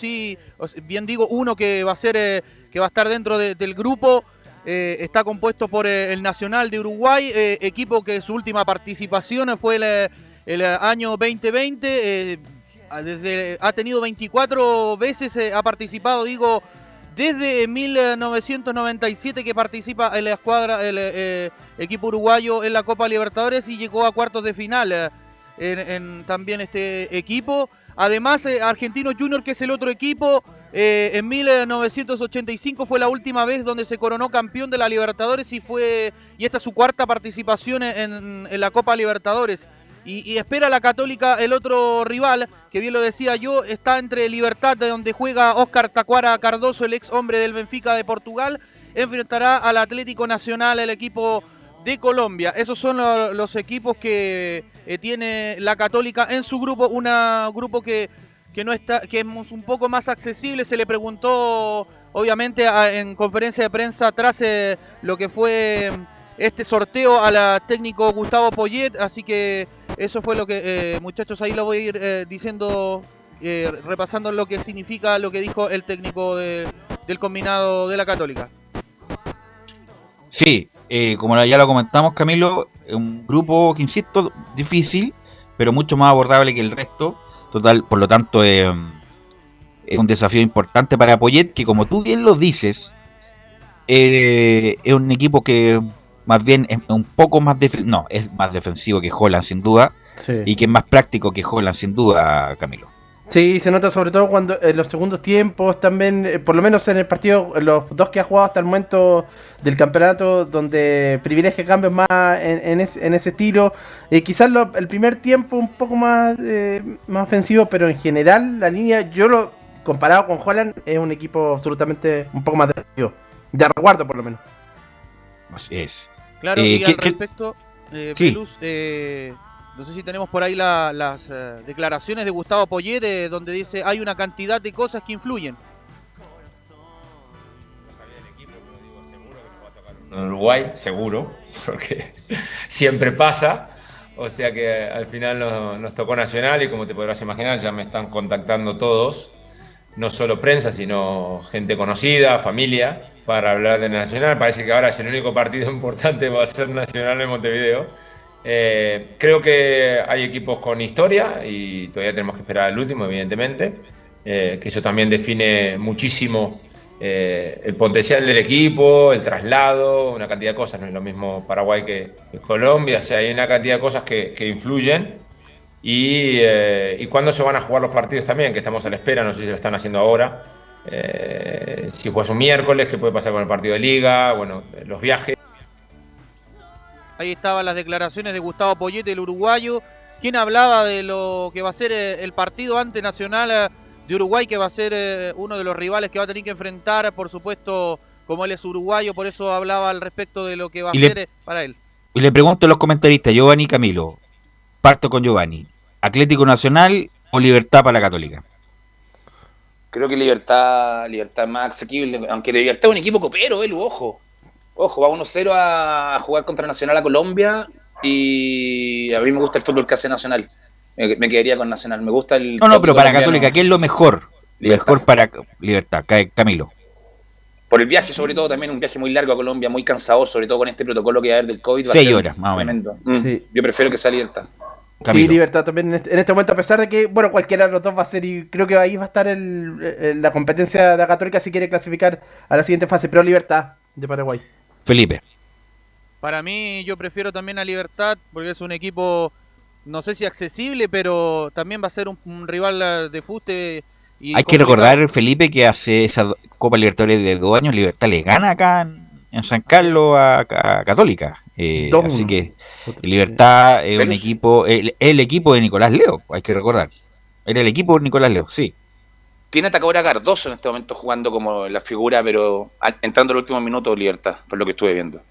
[SPEAKER 5] sea, bien digo, uno que va a ser, eh, que va a estar dentro de- del grupo. eh, está compuesto por eh, el Nacional de Uruguay, eh, equipo que su última participación fue el, el año 2020. eh, desde, ha tenido 24 veces, ha participado, digo, desde 1997 que participa en la escuadra, el equipo uruguayo en la Copa Libertadores y llegó a cuartos de final en, en también este equipo. Además, Argentino Junior, que es el otro equipo, eh, en 1985 fue la última vez donde se coronó campeón de la Libertadores y fue y esta es su cuarta participación en, la Copa Libertadores. Y, espera la Católica el otro rival, que bien lo decía yo, está entre Libertad, de donde juega Oscar Tacuara Cardoso, el ex hombre del Benfica de Portugal, enfrentará al Atlético Nacional, el equipo de Colombia. Esos son lo- los equipos que eh, tiene la Católica en su grupo, un grupo que, que no está, que es un poco más accesible. Se le preguntó, obviamente, en conferencia de prensa tras eh, lo que fue este sorteo a la técnico Gustavo Poyet, así que eso fue lo que, eh, muchachos, ahí lo voy a ir eh, diciendo, repasando lo que significa lo que dijo el técnico de- del combinado de la Católica.
[SPEAKER 2] Sí, como ya lo comentamos, Camilo, un grupo que, insisto, difícil, pero mucho más abordable que el resto. Total, por lo tanto, eh, es un desafío importante para Poyet, que como tú bien lo dices, eh, es un equipo que más bien es un poco más no, es más defensivo que Holland sin duda,
[SPEAKER 9] Sí.
[SPEAKER 2] y que es más práctico que Holland sin duda, Camilo.
[SPEAKER 9] Sí, se nota sobre todo cuando en los segundos tiempos también, eh, por lo menos en el partido, los dos que ha jugado hasta el momento del campeonato, donde privilegia cambios más en, en ese, en ese estilo. Eh, quizás lo- el primer tiempo un poco más, eh, más ofensivo, pero en general la línea, yo lo comparado con Holland, es un equipo absolutamente un poco más defensivo. De recuerdo por lo menos.
[SPEAKER 2] Así es.
[SPEAKER 5] Claro,
[SPEAKER 2] Eh,
[SPEAKER 5] y
[SPEAKER 2] ¿qué-
[SPEAKER 5] al respecto, eh,
[SPEAKER 2] Sí.
[SPEAKER 5] Velus, eh, no sé si tenemos por ahí la- las eh, declaraciones de Gustavo Poyet, eh, donde dice hay una cantidad de cosas que influyen.
[SPEAKER 18] en Uruguay, seguro, porque siempre pasa. O sea que al final nos, nos tocó Nacional y como te podrás imaginar ya me están contactando todos, no solo prensa, sino gente conocida, familia, para hablar de Nacional. Parece que ahora es el único partido importante va a ser Nacional en Montevideo. Eh, creo que hay equipos con historia y todavía tenemos que esperar al último, evidentemente, eh, que eso también define muchísimo eh, el potencial del equipo, el traslado, una cantidad de cosas. No es lo mismo Paraguay que, Colombia, o sea, hay una cantidad de cosas que, influyen. Y, y cuándo se van a jugar los partidos también, que estamos a la espera, no sé si lo están haciendo ahora. Si juegas un miércoles, qué puede pasar con el partido de liga, bueno, los viajes.
[SPEAKER 5] Ahí estaban las declaraciones de Gustavo Poyete, el uruguayo, quien hablaba de lo que va a ser eh, el partido ante Nacional eh, de Uruguay, que va a ser eh, uno de los rivales que va a tener que enfrentar, por supuesto, como él es uruguayo, por eso hablaba al respecto de lo que va a ser para él.
[SPEAKER 2] Y le pregunto a los comentaristas, Giovanni y Camilo, parto con Giovanni, ¿Atlético Nacional o Libertad para la Católica?
[SPEAKER 8] Creo que Libertad, Libertad más asequible, aunque Libertad es un equipo copero, él, ojo. Ojo, va 1-0 a jugar contra Nacional a Colombia y a mí me gusta el fútbol que hace Nacional. Me, me quedaría con Nacional, me gusta el...
[SPEAKER 2] No, no, pero para
[SPEAKER 8] colombiano.
[SPEAKER 2] Católica, ¿qué es lo mejor? Mejor para Libertad, Ca- Camilo.
[SPEAKER 8] Por el viaje, sobre todo, también un viaje muy largo a Colombia, muy cansador, sobre todo con este protocolo que va a haber del COVID. va a
[SPEAKER 2] Seis
[SPEAKER 8] ser
[SPEAKER 2] horas, más o menos.
[SPEAKER 8] tremendo. Mm. Yo prefiero que sea Libertad.
[SPEAKER 9] Sí, libertad también en este, en este momento, a pesar de que, bueno, cualquiera de los dos va a ser, y creo que ahí va a estar el, el- la competencia de la Católica si quiere clasificar a la siguiente fase, pero libertad de Paraguay.
[SPEAKER 2] Felipe.
[SPEAKER 5] Para mí, yo prefiero también a Libertad, porque es un equipo, no sé si accesible, pero también va a ser un, un rival de fuste. Y
[SPEAKER 2] Hay que recordar, Felipe, que hace esa Copa Libertadores de dos años, Libertad le gana acá en, en San Carlos a, a Católica. Eh, así que Libertad es un equipo, el, el equipo de Nicolás Leo, hay que recordar. Era el equipo de Nicolás Leo, sí.
[SPEAKER 8] Tiene atacador a Cardoso en este momento jugando como la figura, pero entrando en los últimos minutos Libertad, por lo que estuve viendo.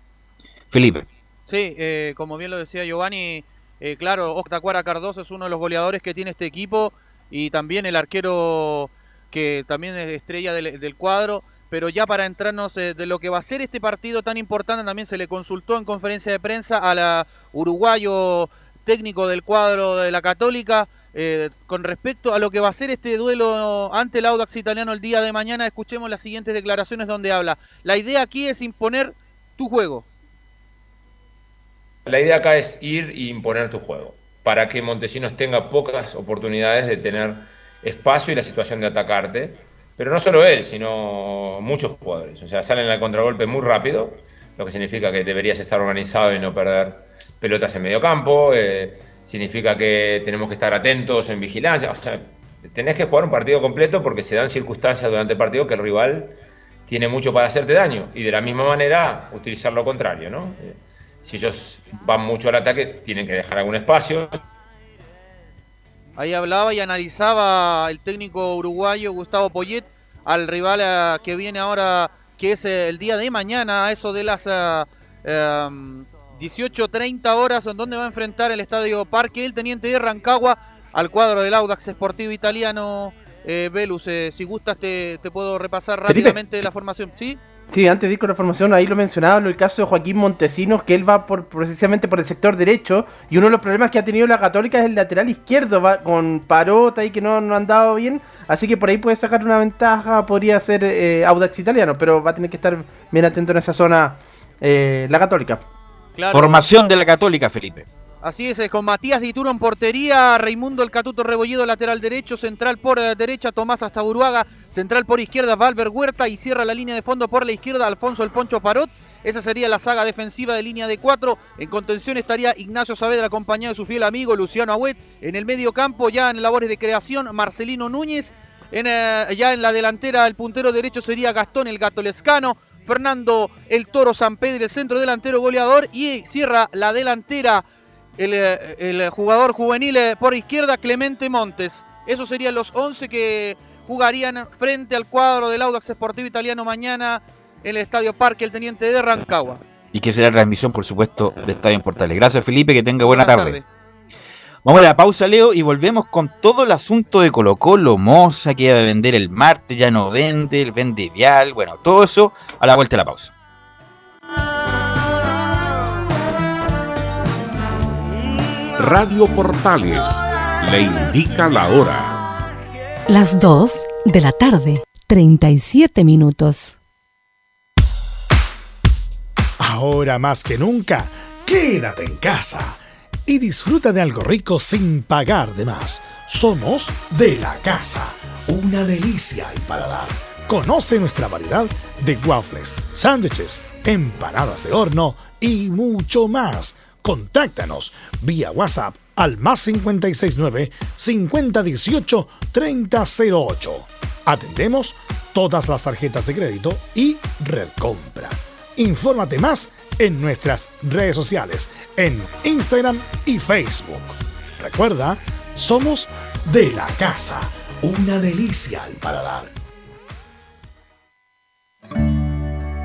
[SPEAKER 2] Felipe.
[SPEAKER 5] Sí, eh, como bien lo decía Giovanni, eh, claro, Octacuara Cardoso es uno de los goleadores que tiene este equipo y también el arquero que también es estrella del, del cuadro. Pero ya para entrarnos eh, de lo que va a ser este partido tan importante, también se le consultó en conferencia de prensa a la uruguayo técnico del cuadro de la Católica eh, con respecto a lo que va a ser este duelo ante el Audax italiano el día de mañana. Escuchemos las siguientes declaraciones donde habla. La idea aquí es imponer tu juego.
[SPEAKER 18] La idea acá es ir y imponer tu juego, para que Montesinos tenga pocas oportunidades de tener espacio y la situación de atacarte. Pero no solo él, sino muchos jugadores. O sea, salen al contragolpe muy rápido, lo que significa que deberías estar organizado y no perder pelotas en medio campo. eh, significa que tenemos que estar atentos en vigilancia. O sea, tenés que jugar un partido completo porque se dan circunstancias durante el partido que el rival tiene mucho para hacerte daño. Y de la misma manera, utilizar lo contrario, ¿no? Eh, si ellos van mucho al ataque, tienen que dejar algún espacio.
[SPEAKER 5] Ahí hablaba y analizaba el técnico uruguayo Gustavo Poyet al rival eh, que viene ahora, que es eh, el día de mañana, a eso de las em, 18.30 horas, en donde va a enfrentar el Estadio Parque el Teniente de Rancagua al cuadro del Audax Sportivo Italiano. Eh, Velus, eh, si gustas te, te puedo repasar
[SPEAKER 9] Felipe.
[SPEAKER 5] rápidamente la formación. ¿Sí?
[SPEAKER 9] Sí, antes de ir con la formación, ahí lo mencionaba, el caso de Joaquín Montesinos, que él va por precisamente por el sector derecho, y uno de los problemas que ha tenido la Católica es el lateral izquierdo, va con Parota y que no, no han dado bien, así que por ahí puede sacar una ventaja, podría ser eh, Audax italiano, pero va a tener que estar bien atento en esa zona eh, la Católica.
[SPEAKER 5] Claro.
[SPEAKER 2] Formación de la Católica, Felipe.
[SPEAKER 5] Así es, con Matías Dituro en portería, Raimundo El Catuto Rebolledo lateral derecho, central por eh, derecha, Tomás Astaburuaga, central por izquierda, Valver Huerta y cierra la línea de fondo por la izquierda, Alfonso El Poncho Parot. Esa sería la saga defensiva de línea de cuatro. En contención estaría Ignacio Saavedra acompañado de su fiel amigo Luciano Agüet. En el medio campo, ya en labores de creación, Marcelino Núñez. En, eh, ya en la delantera, el puntero derecho sería Gastón El Gato Lescano. Fernando El Toro San Pedro, el centro delantero goleador. Y cierra la delantera el, eh, el jugador juvenil eh, por izquierda, Clemente Montes. Esos serían los 11 que jugarían frente al cuadro del Audax Sportivo Italiano mañana en el Estadio Parque El Teniente de Rancagua.
[SPEAKER 2] Y que será transmisión, por supuesto, de Estadio en Portales. Gracias, Felipe, que tenga buena
[SPEAKER 5] Buenas
[SPEAKER 2] tarde.
[SPEAKER 5] tardes.
[SPEAKER 2] Vamos a la pausa, Leo, y volvemos con todo el asunto de Colo Colo, Moza, que iba a vender el martes, ya no vende, el vende vial, bueno, todo eso a la vuelta de la pausa.
[SPEAKER 14] Radio Portales le indica la hora.
[SPEAKER 15] Las 2 de la tarde, 37 minutos.
[SPEAKER 1] Ahora más que nunca, quédate en casa y disfruta de algo rico sin pagar de más. Somos de la casa, una delicia al paladar. Conoce nuestra variedad de waffles, sándwiches, empanadas de horno y mucho más. Contáctanos vía WhatsApp al más 569 5018 3008. Atendemos todas las tarjetas de crédito y red compra. Infórmate más en nuestras redes sociales, en Instagram y Facebook. Recuerda, somos de la casa, una delicia al paladar.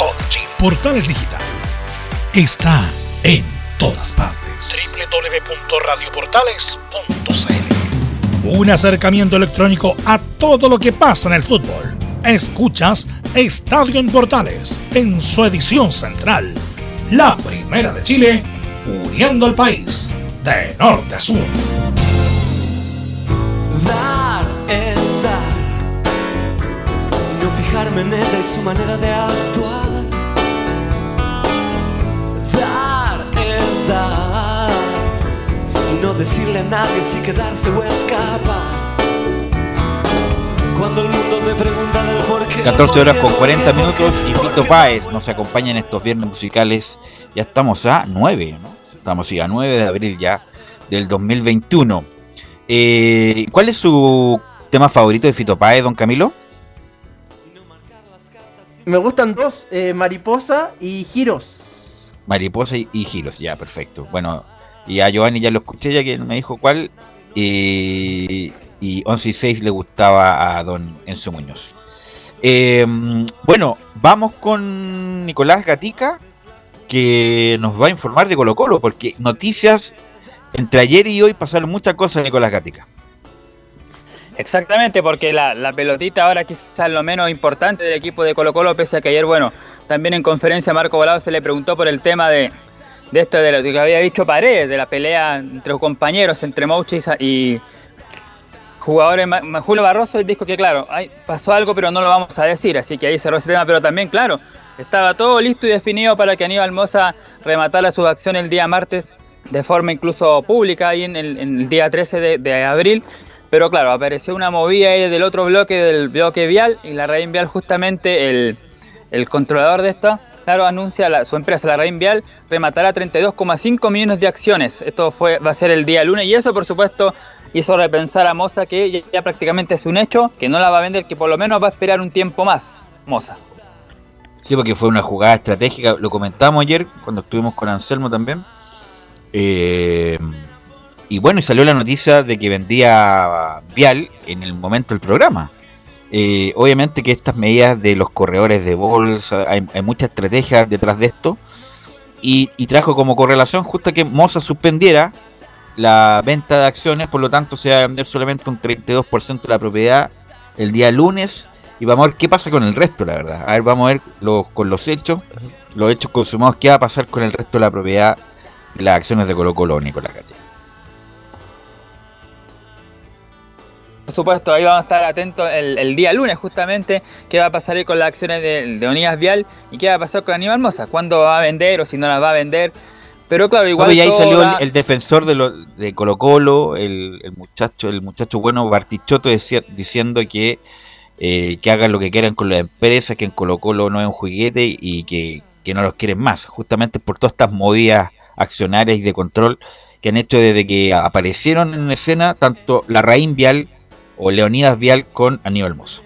[SPEAKER 13] Todo Chile.
[SPEAKER 1] Portales Digital está en todas partes.
[SPEAKER 13] www.radioportales.cl
[SPEAKER 1] Un acercamiento electrónico a todo lo que pasa en el fútbol. Escuchas Estadio en Portales en su edición central. La primera de Chile, uniendo al país de norte a sur.
[SPEAKER 19] Dar es dar. Y no fijarme en ella y su manera de actuar. No decirle a nadie si quedarse o escapar. Cuando el mundo te pregunta del por qué.
[SPEAKER 2] 14 horas con 40 minutos y Fito Páez nos acompaña en estos viernes musicales. Ya estamos a 9, ¿no? Estamos sí, a 9 de abril ya del 2021. Eh, ¿Cuál es su tema favorito de Fito Páez, don Camilo?
[SPEAKER 9] Me gustan dos, eh, Mariposa y Giros.
[SPEAKER 2] Mariposa y, y Giros, ya, perfecto. Bueno, y a Giovanni ya lo escuché, ya que me dijo cuál. eh, y 11 y 6 le gustaba a don Enzo Muñoz. Eh, bueno, vamos con Nicolás Gatica, que nos va a informar de Colo Colo, porque noticias entre ayer y hoy pasaron muchas cosas, Nicolás Gatica.
[SPEAKER 3] Exactamente, porque la, la pelotita ahora quizás lo menos importante del equipo de Colo Colo, pese a que ayer, bueno, también en conferencia Marco Volado se le preguntó por el tema de, de esto de lo que había dicho Paredes, de la pelea entre compañeros, entre Mouchi y jugadores, Julio Barroso dijo que claro, pasó algo pero no lo vamos a decir, así que ahí cerró ese tema, pero también claro, estaba todo listo y definido para que Aníbal Moza rematara su acción el día martes de forma incluso pública ahí en el, en el día 13 de, de abril. Pero claro, apareció una movida ahí del otro bloque, del bloque vial, y la Rein Vial justamente el, el controlador de esto, claro, anuncia su empresa, la Rein Vial, rematará 32,5 millones de acciones. Esto fue, va a ser el día lunes, y eso por supuesto hizo repensar a Moza que ya, ya prácticamente es un hecho, que no la va a vender, que por lo menos va a esperar un tiempo más, Moza.
[SPEAKER 2] Sí, porque fue una jugada estratégica, lo comentamos ayer cuando estuvimos con Anselmo también. Eh, y bueno, y salió la noticia de que vendía Vial en el momento del programa. Eh, obviamente que estas medidas de los corredores de bolsa, hay, hay mucha estrategia detrás de esto. Y, trajo como correlación justo que Moza suspendiera la venta de acciones, por lo tanto se va a vender solamente un 32% de la propiedad el día lunes y vamos a ver qué pasa con el resto, la verdad. A ver, vamos a ver lo- con los hechos, los hechos consumados, qué va a pasar con el resto de la propiedad las acciones de Colo Colo, Nicolás Gatica.
[SPEAKER 3] Por supuesto, ahí vamos a estar atentos el, el día lunes justamente, qué va a pasar ahí con las acciones de, de Unidas Vial y qué va a pasar con Aníbal Mosa, cuándo va a vender o si no las va a vender. Pero claro, igual...
[SPEAKER 2] Y ahí salió
[SPEAKER 3] da-
[SPEAKER 2] el, el defensor de, lo, de Colo Colo, el, el muchacho, el muchacho bueno Bartichotto decía, diciendo que, eh, que hagan lo que quieran con las empresas, que en Colo Colo no es un juguete y que, que no los quieren más, justamente por todas estas movidas accionarias y de control que han hecho desde que aparecieron en escena tanto la Raín Vial o Leonidas Vial con Aníbal Mosa.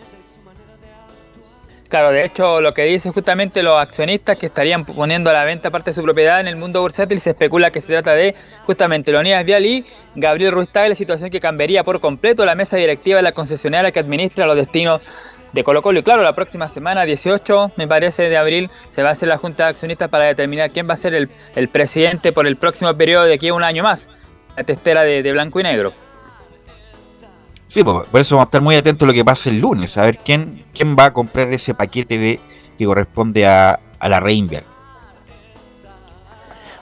[SPEAKER 3] Claro, de hecho, lo que dicen justamente los accionistas que estarían poniendo a la venta parte de su propiedad en el mundo bursátil, se especula que se trata de justamente Leonidas Vial y Gabriel Ruiz Tagle, situación que cambiaría por completo la mesa directiva de la concesionaria que administra los destinos de Colo Colo. Y claro, la próxima semana, 18, me parece, de abril, se va a hacer la junta de accionistas para determinar quién va a ser el, presidente por el próximo periodo de aquí a un año más. La testera de blanco y negro.
[SPEAKER 2] Sí, por eso vamos a estar muy atentos a lo que pase el lunes, a ver quién, quién va a comprar ese paquete de que corresponde a, a la Vial.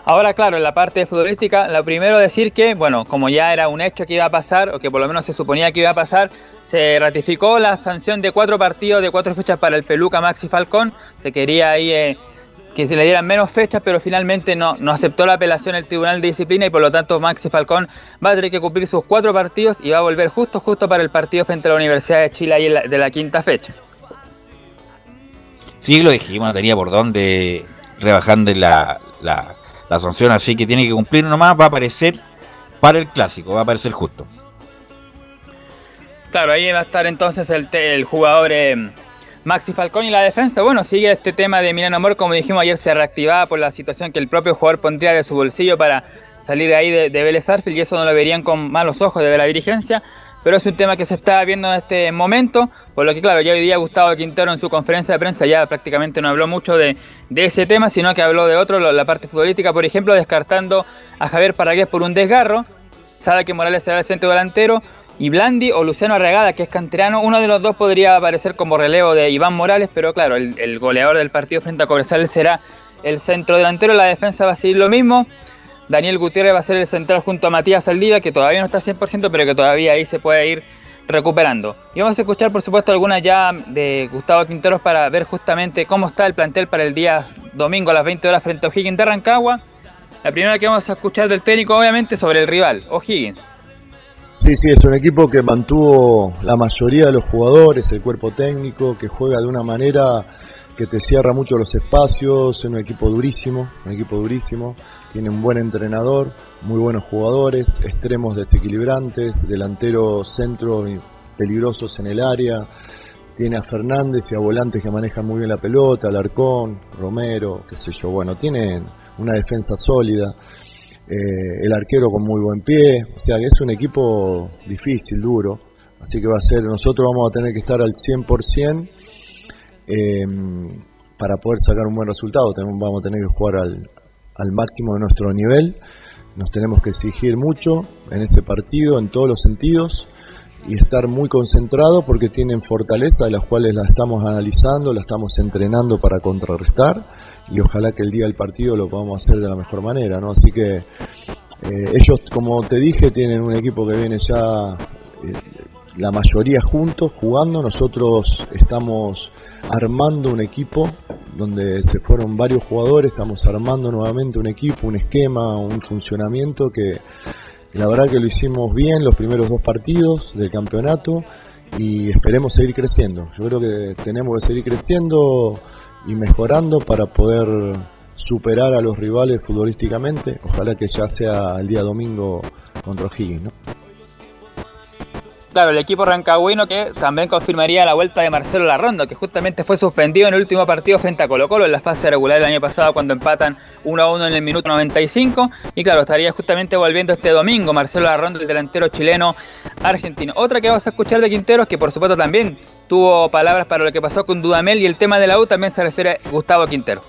[SPEAKER 3] Ahora, claro, en la parte futbolística, lo primero decir que, bueno, como ya era un hecho que iba a pasar, o que por lo menos se suponía que iba a pasar, se ratificó la sanción de cuatro partidos de cuatro fechas para el Peluca Maxi Falcón. Se quería ahí eh, que se le dieran menos fechas, pero finalmente no, no aceptó la apelación el Tribunal de Disciplina y por lo tanto Maxi Falcón va a tener que cumplir sus cuatro partidos y va a volver justo, justo para el partido frente a la Universidad de Chile de la quinta fecha.
[SPEAKER 2] Sí, lo dijimos, no tenía por dónde rebajando la, la, la sanción, así que tiene que cumplir nomás, va a aparecer para el clásico, va a aparecer justo.
[SPEAKER 3] Claro, ahí va a estar entonces el, el jugador eh, Maxi Falcón y la defensa. Bueno, sigue este tema de Milano Amor, como dijimos ayer, se reactivaba por la situación que el propio jugador pondría de su bolsillo para salir de ahí de, de Vélez Arfield y eso no lo verían con malos ojos de la dirigencia. Pero es un tema que se está viendo en este momento, por lo que claro, ya hoy día Gustavo Quintero en su conferencia de prensa ya prácticamente no habló mucho de, de ese tema, sino que habló de otro, la parte futbolística, por ejemplo, descartando a Javier Paragués por un desgarro, sabe que Morales será el centro delantero, y Blandi o Luciano Arregada, que es canterano, uno de los dos podría aparecer como relevo de Iván Morales, pero claro, el, goleador del partido frente a Cobresal será el centro delantero, la defensa va a seguir lo mismo. Daniel Gutiérrez va a ser el central junto a Matías Saldivia, que todavía no está 100%, pero que todavía ahí se puede ir recuperando. Y vamos a escuchar, por supuesto, algunas ya de Gustavo Quinteros para ver justamente cómo está el plantel para el día domingo a las 20 horas frente a O'Higgins de Rancagua. La primera que vamos a escuchar del técnico, obviamente, sobre el rival, O'Higgins.
[SPEAKER 20] Sí, sí, es un equipo que mantuvo la mayoría de los jugadores, el cuerpo técnico, que juega de una manera que te cierra mucho los espacios, es un equipo durísimo, un equipo durísimo, tiene un buen entrenador, muy buenos jugadores, extremos desequilibrantes, delanteros centros peligrosos en el área, tiene a Fernández y a volantes que manejan muy bien la pelota, Alarcón, Romero, qué sé yo, bueno, tienen una defensa sólida. Eh, el arquero con muy buen pie, o sea que es un equipo difícil, duro, así que va a ser, nosotros vamos a tener que estar al 100% eh, para poder sacar un buen resultado, vamos a tener que jugar al, al máximo de nuestro nivel, nos tenemos que exigir mucho en ese partido, en todos los sentidos, y estar muy concentrados porque tienen fortaleza de las cuales la estamos analizando, la estamos entrenando para contrarrestar y ojalá que el día del partido lo podamos hacer de la mejor manera, ¿no? Así que eh, ellos, como te dije, tienen un equipo que viene ya eh, la mayoría juntos jugando, nosotros estamos armando un equipo donde se fueron varios jugadores, estamos armando nuevamente un equipo, un esquema, un funcionamiento que la verdad que lo hicimos bien los primeros dos partidos del campeonato y esperemos seguir creciendo. Yo creo que tenemos que seguir creciendo y mejorando para poder superar a los rivales futbolísticamente. Ojalá que ya sea el día domingo contra O'Higgins, ¿no?
[SPEAKER 3] Claro, el equipo rancagüino que también confirmaría la vuelta de Marcelo Larrondo, que justamente fue suspendido en el último partido frente a Colo Colo en la fase regular del año pasado cuando empatan 1 a 1 en el minuto 95. Y claro, estaría justamente volviendo este domingo Marcelo Larrondo, el delantero chileno argentino. Otra que vamos a escuchar de Quinteros, que por supuesto también tuvo palabras para lo que pasó con Dudamel y el tema de la U también se refiere a Gustavo Quintero.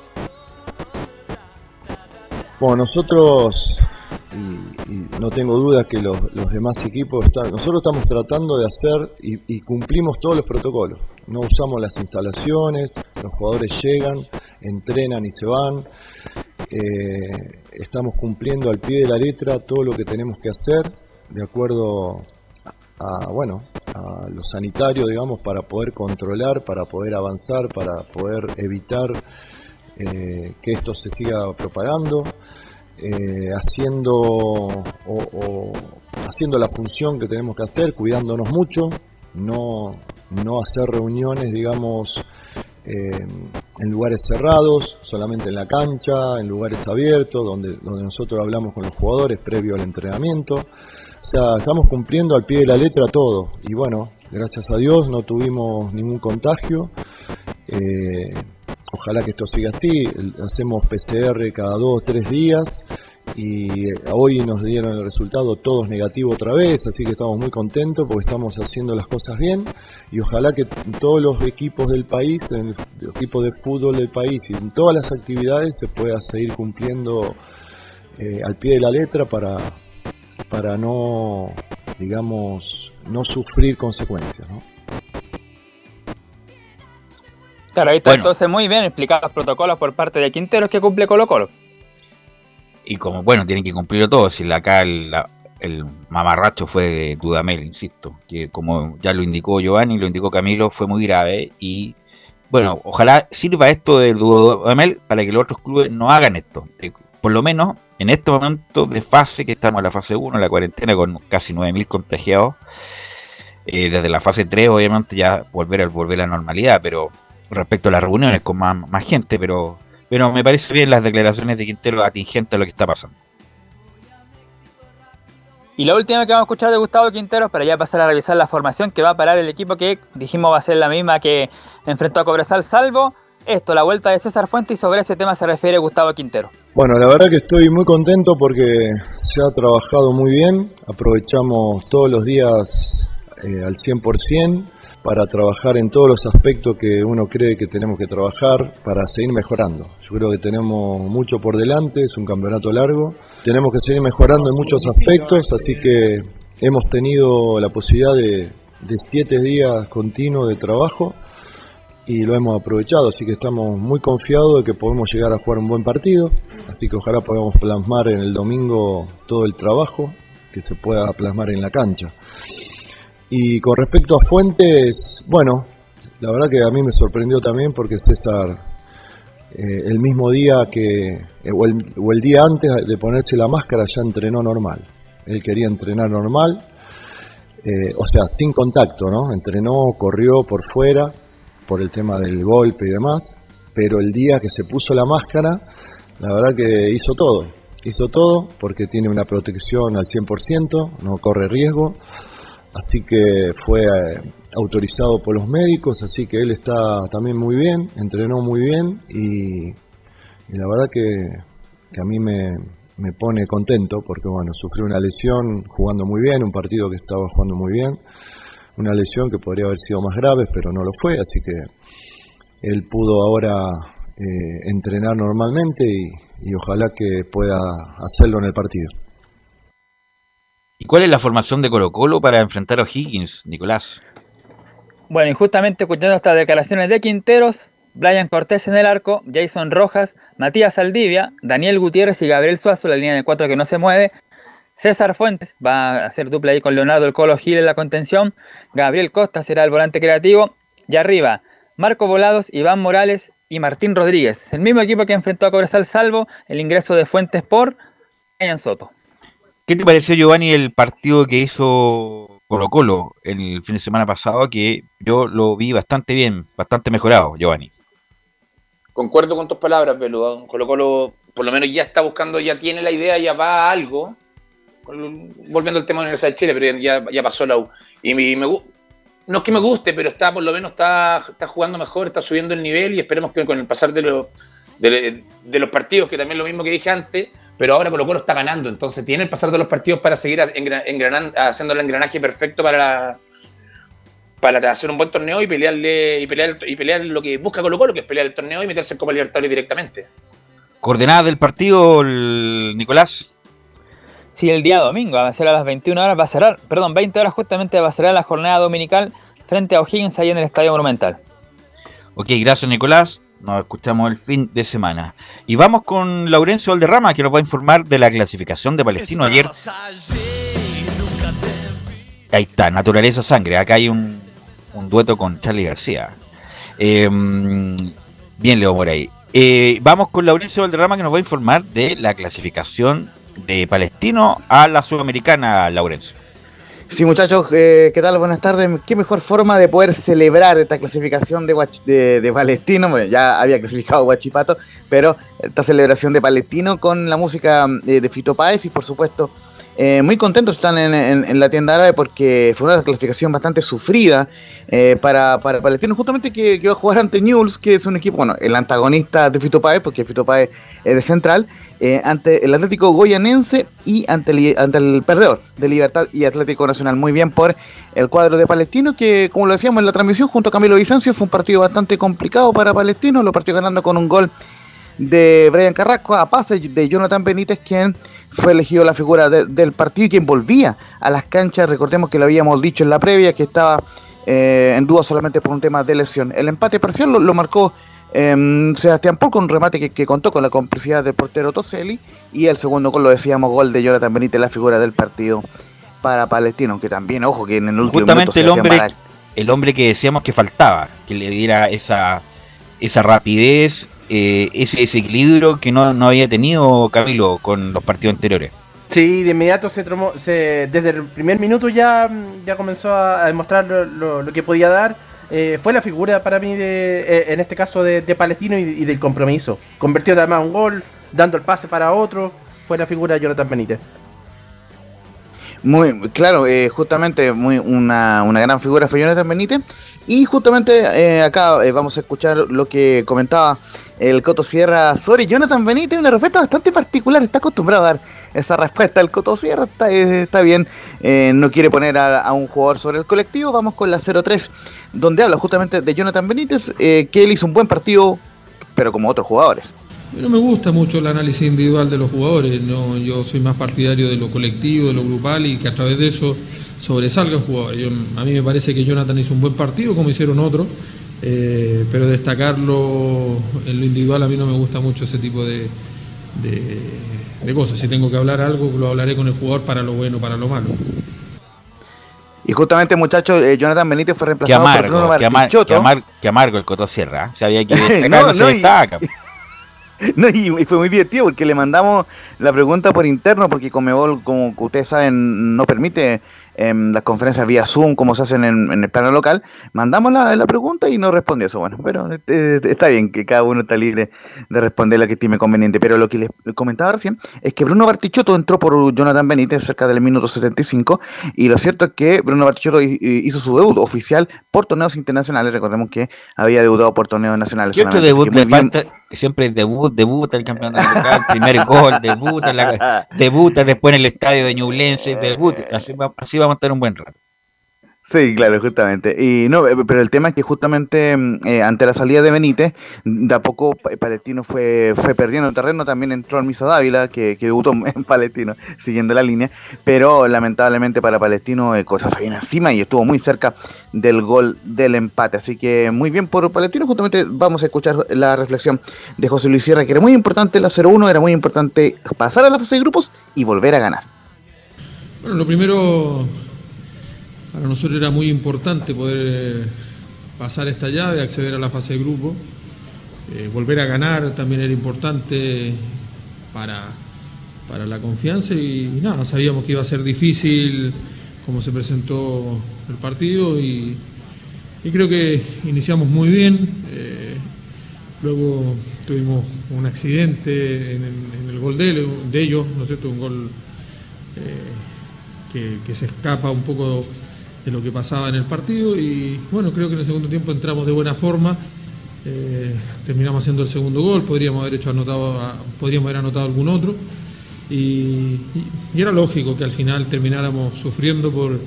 [SPEAKER 20] Bueno, nosotros, y, no tengo dudas que los, los demás equipos están. Nosotros estamos tratando de hacer y, cumplimos todos los protocolos. No usamos las instalaciones, los jugadores llegan, entrenan y se van. Eh, estamos cumpliendo al pie de la letra todo lo que tenemos que hacer de acuerdo a, bueno a lo sanitario digamos para poder controlar para poder avanzar para poder evitar eh, que esto se siga propagando eh, haciendo o, haciendo la función que tenemos que hacer cuidándonos mucho no no hacer reuniones digamos eh, en lugares cerrados, solamente en la cancha, en lugares abiertos, donde, donde nosotros hablamos con los jugadores previo al entrenamiento. O sea, estamos cumpliendo al pie de la letra todo. Y bueno, gracias a Dios no tuvimos ningún contagio. Eh, ojalá que esto siga así. Hacemos PCR cada dos o tres días y hoy nos dieron el resultado todos negativo otra vez, así que estamos muy contentos porque estamos haciendo las cosas bien y ojalá que todos los equipos del país, el equipo de fútbol del país y en todas las actividades se pueda seguir cumpliendo eh, al pie de la letra para, para no, digamos, no sufrir consecuencias. ¿no?
[SPEAKER 3] Claro, ahí está entonces muy bien explicados los protocolos por parte de Quinteros que cumple Colo Colo.
[SPEAKER 2] Y como, bueno, tienen que cumplirlo todo. Si acá el, la- el mamarracho fue de Dudamel, insisto, que como ya lo indicó Giovanni, lo indicó Camilo, fue muy grave. Y bueno, ojalá sirva esto del Dudamel para que los otros clubes no hagan esto. Eh, Por lo menos en este momento de fase, que estamos en la fase 1, la cuarentena con casi 9.000 contagiados. eh, desde la fase 3, obviamente, ya volver a volver a la normalidad, pero respecto a las reuniones con más, gente, pero pero me parece bien las declaraciones de Quintero atingentes a lo que está pasando.
[SPEAKER 3] Y la última que vamos a escuchar de Gustavo Quinteros para ya pasar a revisar la formación que va a parar el equipo que dijimos va a ser la misma que enfrentó a Cobresal, salvo esto, la vuelta de César Fuentes y sobre ese tema se refiere Gustavo Quintero.
[SPEAKER 20] Bueno, la verdad que estoy muy contento porque se ha trabajado muy bien, aprovechamos todos los días eh, al 100% para trabajar en todos los aspectos que uno cree que tenemos que trabajar para seguir mejorando. Yo creo que tenemos mucho por delante, es un campeonato largo, tenemos que seguir mejorando en muchos aspectos, así que hemos tenido la posibilidad de, de siete días continuos de trabajo y lo hemos aprovechado, así que estamos muy confiados de que podemos llegar a jugar un buen partido, así que ojalá podamos plasmar en el domingo todo el trabajo que se pueda plasmar en la cancha. Y con respecto a Fuentes, bueno, la verdad que a mí me sorprendió también porque César, eh, el mismo día que, eh, o, el, día antes de ponerse la máscara, ya entrenó normal. Él quería entrenar normal, eh, o sea, sin contacto, ¿no? Entrenó, corrió por fuera, por el tema del golpe y demás, pero el día que se puso la máscara, la verdad que hizo todo. Hizo todo porque tiene una protección al 100%, no corre riesgo, así que fue eh, autorizado por los médicos, así que él está también muy bien, entrenó muy bien y, la verdad que, que a mí me, me pone contento porque bueno, sufrió una lesión jugando muy bien, un partido que estaba jugando muy bien, una lesión que podría haber sido más grave, pero no lo fue, así que él pudo ahora eh, entrenar normalmente y, y ojalá que pueda hacerlo en el partido.
[SPEAKER 2] ¿Y cuál es la formación de Colo Colo para enfrentar a O'Higgins, Nicolás?
[SPEAKER 3] Bueno, y justamente escuchando estas declaraciones de Quinteros, Brian Cortés en el arco, Jason Rojas, Matías Aldivia, Daniel Gutiérrez y Gabriel Suazo, la línea de cuatro que no se mueve. César Fuentes va a hacer dupla ahí con Leonardo El Colo Gil en la contención. Gabriel Costa será el volante creativo. Y arriba, Marco Volados, Iván Morales y Martín Rodríguez. El mismo equipo que enfrentó a Cobresal, salvo el ingreso de Fuentes por Brian Soto.
[SPEAKER 2] ¿Qué te pareció, Giovanni, el partido que hizo Colo Colo el fin de semana pasado? Que yo lo vi bastante bien, bastante mejorado, Giovanni.
[SPEAKER 8] Concuerdo con tus palabras, Belu. Colo Colo por lo menos ya está buscando, ya tiene la idea, ya va a algo. Volviendo al tema de la Universidad de Chile, pero ya, ya pasó la U. Y me, me no es que me guste, pero está por lo menos está, está jugando mejor, está subiendo el nivel y esperemos que con el pasar de, los de, los partidos, que también es lo mismo que dije antes, pero ahora Colo Colo está ganando, entonces tiene el pasar de los partidos para seguir haciendo el engranaje perfecto para para hacer un buen torneo y pelearle y pelear y pelear lo que busca Colo Colo, que es pelear el torneo y meterse en Copa Libertadores directamente.
[SPEAKER 2] Coordenada del partido, Nicolás.
[SPEAKER 3] Si el día domingo va a ser a las 21 horas, va a cerrar, perdón, 20 horas justamente va a cerrar la jornada dominical frente a O'Higgins ahí en el Estadio Monumental.
[SPEAKER 2] Ok, gracias Nicolás. Nos escuchamos el fin de semana. Y vamos con Laurencio Valderrama, que nos va a informar de la clasificación de Palestino ayer. Ahí está, Naturaleza Sangre. Acá hay un, dueto con Charlie García. Eh, bien, Leo Moray. Eh, vamos con Laurencio Valderrama, que nos va a informar de la clasificación de Palestino a la Sudamericana, Laurencio.
[SPEAKER 7] Sí, muchachos, eh, ¿qué tal? Buenas tardes. Qué mejor forma de poder celebrar esta clasificación de, de, de Palestino. Bueno, ya había clasificado Guachipato, pero esta celebración de Palestino con la música eh, de Fito Páez y, por supuesto, eh, muy contentos están en, la tienda árabe porque fue una clasificación bastante sufrida eh, para, para Palestino, justamente que, que va a jugar ante Newell's, que es un equipo, bueno, el antagonista de Fito Páez, porque Fito Páez es de Central, eh, ante el Atlético Goyanense y ante el, ante el perdedor de Libertad y Atlético Nacional. Muy bien por el cuadro de Palestino, que como lo decíamos en la transmisión junto a Camilo Vicencio, fue un partido bastante complicado para Palestino, lo partió ganando con un gol de Brian Carrasco a pase de Jonathan Benítez, quien fue elegido la figura de- del partido y quien volvía a las canchas. Recordemos que lo habíamos dicho en la previa, que estaba eh, en duda solamente por un tema de lesión. El empate parcial lo, lo marcó em, Sebastián Paul con un remate que, que contó con la complicidad del portero Toselli y el segundo gol, lo decíamos, gol de Jonathan Benítez, la figura del partido para Palestino, que también, ojo, que en el último
[SPEAKER 2] Justamente el
[SPEAKER 7] minuto
[SPEAKER 2] hombre,
[SPEAKER 7] Sebastián Barak-
[SPEAKER 2] el hombre que decíamos que faltaba, que le diera esa, esa rapidez, eh, ese desequilibrio que no, no había tenido Camilo con los partidos anteriores.
[SPEAKER 9] Sí, de inmediato se, tromó- se desde el primer minuto ya, ya comenzó a, demostrar lo, lo- que podía dar. Eh, fue la figura para mí, de, eh, en este caso, de, de Palestino y, y del compromiso. Convirtió además un gol, dando el pase para otro. Fue la figura de Jonathan Benítez.
[SPEAKER 7] Muy claro, eh, justamente muy una, una gran figura fue Jonathan Benítez. Y justamente eh, acá eh, vamos a escuchar lo que comentaba el Coto Sierra sobre Jonathan Benítez, una respuesta bastante particular. Está acostumbrado a dar esa respuesta. El Coto Sierra está, eh, está bien, eh, no quiere poner a, a un jugador sobre el colectivo. Vamos con la 0-3, donde habla justamente de Jonathan Benítez, eh, que él hizo un buen partido, pero como otros jugadores.
[SPEAKER 21] No me gusta mucho el análisis individual de los jugadores, no, yo soy más partidario de lo colectivo, de lo grupal y que a través de eso sobresalga el jugador. Yo- a mí me parece que Jonathan hizo un buen partido, como hicieron otros, eh, pero destacarlo en lo individual a mí no me gusta mucho ese tipo de, de- de cosas. Si tengo que hablar algo, lo hablaré con el jugador para lo bueno, para lo malo.
[SPEAKER 7] Y justamente, muchachos, eh, Jonathan Benítez fue reemplazado por Bruno
[SPEAKER 2] amargo, amar- amar- el Coto Sierra. ¿eh? Sabía que destacar
[SPEAKER 7] No,
[SPEAKER 2] no, se
[SPEAKER 7] y-
[SPEAKER 2] destaca.
[SPEAKER 7] No, y, y fue muy divertido porque le mandamos la pregunta por interno, porque Comebol, como ustedes saben, no permite em, las conferencias vía Zoom como se hacen en, en el plano local. Mandamos la, la pregunta y no respondió eso. Bueno, pero eh, está bien que cada uno está libre de responder lo que estime conveniente. Pero lo que les comentaba recién es que Bruno Bartichotto entró por Jonathan Benítez cerca del minuto 75 y lo cierto es que Bruno Bartichotto hi- hizo su debut oficial por torneos internacionales. Recordemos que había debutado por torneos nacionales.
[SPEAKER 2] ¿Qué otro
[SPEAKER 7] solamente, así
[SPEAKER 2] debut le falta? Siempre debut, debuta el campeonato local, primer gol, debuta, la- debuta después en el estadio de Ñublense, debuta. Así, va- así vamos a estar un buen rato.
[SPEAKER 7] Sí, claro, justamente. Y no, eh, pero el tema es que justamente mm, eh, ante la salida de Benítez, de a poco Pa- Palestino fue, fue perdiendo terreno, también entró el Miso Dávila, que, que debutó en Palestino, siguiendo la línea, pero lamentablemente para Palestino eh, cosas se vienen encima y estuvo muy cerca del gol del empate. Así que muy bien por Palestino, justamente vamos a escuchar la reflexión de José Luis Sierra, que era muy importante la 0-1, era muy importante pasar a la fase de grupos y volver a ganar.
[SPEAKER 21] Bueno, lo primero, para nosotros era muy importante poder pasar esta llave, acceder a la fase de grupo. Eh, volver a ganar también era importante para, para la confianza y, nada, sabíamos que iba a ser difícil como se presentó el partido y, creo que iniciamos muy bien. eh, luego tuvimos un accidente en el, gol de, de ellos, ¿no es cierto? Un gol eh, que se escapa un poco de lo que pasaba en el partido y bueno, creo que en el segundo tiempo entramos de buena forma, eh, terminamos haciendo el segundo gol, podríamos haber hecho anotado, podríamos haber anotado algún otro. Y, era lógico que al final termináramos sufriendo por,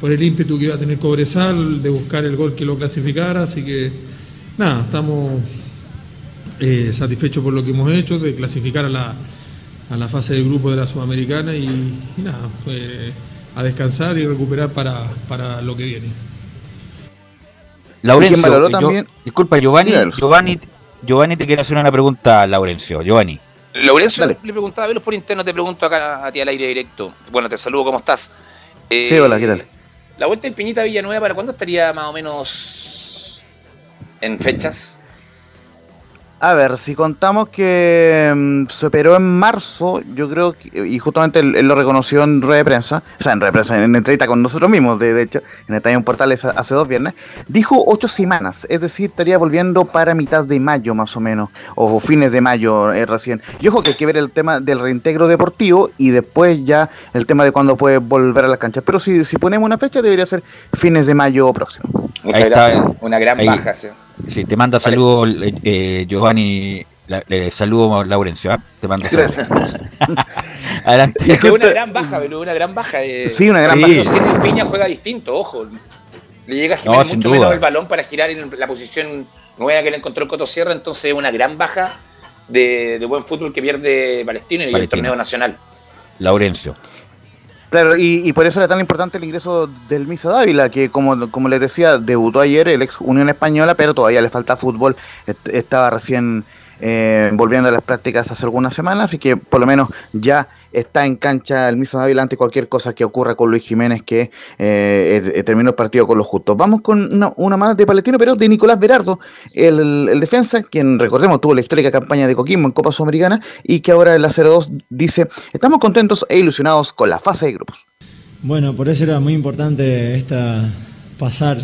[SPEAKER 21] por el ímpetu que iba a tener Cobresal de buscar el gol que lo clasificara, así que nada, estamos eh, satisfechos por lo que hemos hecho, de clasificar a la, a la fase de grupo de la Sudamericana y, y nada, eh, a descansar y recuperar para, para lo que viene.
[SPEAKER 2] Laurencio,
[SPEAKER 7] ¿Quién valoró
[SPEAKER 2] yo-
[SPEAKER 7] también?
[SPEAKER 2] disculpa, Giovanni. Giovanni, Giovanni te quiere hacer una pregunta, Laurencio. Giovanni.
[SPEAKER 8] Laurencio le preguntaba a Velos por interno, te pregunto acá a ti al aire directo. Bueno, te saludo, ¿cómo estás? Eh,
[SPEAKER 7] Sí, hola, ¿qué tal?
[SPEAKER 8] La vuelta en Piñita Villanueva, ¿para cuándo estaría más o menos en fechas?
[SPEAKER 7] A ver, si contamos que mm, se operó en marzo, yo creo que, y justamente él, él lo reconoció en rueda de prensa, o sea, en rueda de prensa, en entrevista con nosotros mismos, de, de hecho, en Estadio Portales hace dos viernes, dijo ocho semanas, es decir, estaría volviendo para mitad de mayo más o menos, o fines de mayo eh, recién. Y ojo que hay que ver el tema del reintegro deportivo y después ya el tema de cuándo puede volver a las canchas. Pero si, si ponemos una fecha, debería ser fines de mayo próximo.
[SPEAKER 8] Muchas
[SPEAKER 2] Ahí está,
[SPEAKER 8] gracias. Una gran
[SPEAKER 2] ahí.
[SPEAKER 8] baja. sí.
[SPEAKER 2] Sí, te manda saludos, eh, eh, Giovanni. La, le saludo Laurencio, ¿ah? Te manda
[SPEAKER 7] Gracias.
[SPEAKER 2] saludos. Adelante.
[SPEAKER 8] Es que una gran baja, Belú, una gran baja. eh.
[SPEAKER 7] Sí, una gran
[SPEAKER 8] Pero
[SPEAKER 7] baja.
[SPEAKER 8] el Piña juega distinto, ojo. Le llega a girar
[SPEAKER 2] No,
[SPEAKER 8] mucho
[SPEAKER 2] duda.
[SPEAKER 8] menos el balón para girar en la posición nueva que le encontró el Coto Sierra, entonces es una gran baja de, de buen fútbol que pierde Palestino y el
[SPEAKER 2] Palestino.
[SPEAKER 8] torneo nacional.
[SPEAKER 2] Laurencio.
[SPEAKER 7] Claro, y, y por eso era tan importante el ingreso del Misa Dávila, que como, como les decía, debutó ayer el ex Unión Española, pero todavía le falta fútbol, est- estaba recién eh, volviendo a las prácticas hace algunas semanas, así que por lo menos ya está en cancha el Misa Dávila ante cualquier cosa que ocurra con Luis Jiménez, que eh, eh, terminó el partido con los justos. Vamos con una, una más de Palestino, pero de Nicolás Berardo, el, el defensa, quien recordemos tuvo la histórica campaña de Coquimbo en Copa Sudamericana y que ahora en la 02 dice, estamos contentos e ilusionados con la fase de grupos.
[SPEAKER 22] Bueno, por eso era muy importante esta, pasar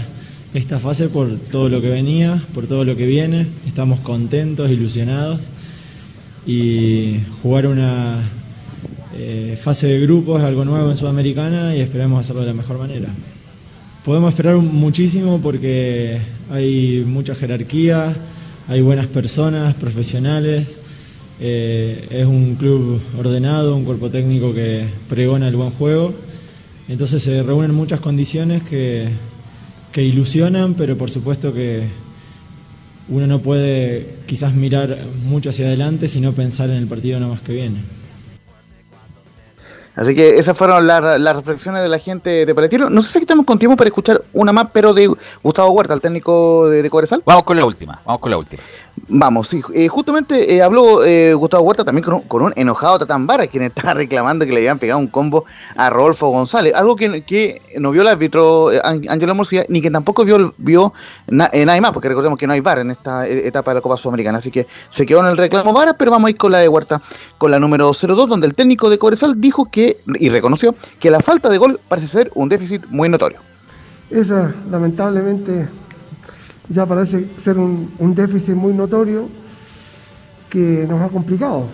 [SPEAKER 22] esta fase por todo lo que venía, por todo lo que viene. Estamos contentos, ilusionados y jugar una eh, fase de grupos algo nuevo en Sudamericana y esperemos hacerlo de la mejor manera. Podemos esperar muchísimo porque hay mucha jerarquía, hay buenas personas, profesionales, eh, es un club ordenado, un cuerpo técnico que pregona el buen juego. Entonces se reúnen muchas condiciones que, que ilusionan, pero por supuesto que uno no puede quizás mirar mucho hacia adelante, sino pensar en el partido nada más que viene.
[SPEAKER 7] Así que esas fueron la- las reflexiones de la gente de Palestino. No sé si estamos con tiempo para escuchar una más, pero de Gustavo Huerta, el técnico de, de Cobresal.
[SPEAKER 2] Vamos con la última, vamos con la última.
[SPEAKER 7] Vamos, sí. Eh, justamente eh, habló eh, Gustavo Huerta también con un, enojado Tatambara, quien estaba reclamando que le habían pegado un combo a Rodolfo González. Algo que, no vio el árbitro eh, Ángel Angelo Morcilla, ni que tampoco vio, vio eh, nadie más, porque recordemos que no hay VAR en esta etapa de la Copa Sudamericana. Así que se quedó en el reclamo VAR, pero vamos a ir con la de Huerta, con la número 02, donde el técnico de Cobresal dijo que, y reconoció, que la falta de gol parece ser un déficit muy notorio.
[SPEAKER 23] Esa, lamentablemente, ya parece ser un, déficit muy notorio que nos ha complicado.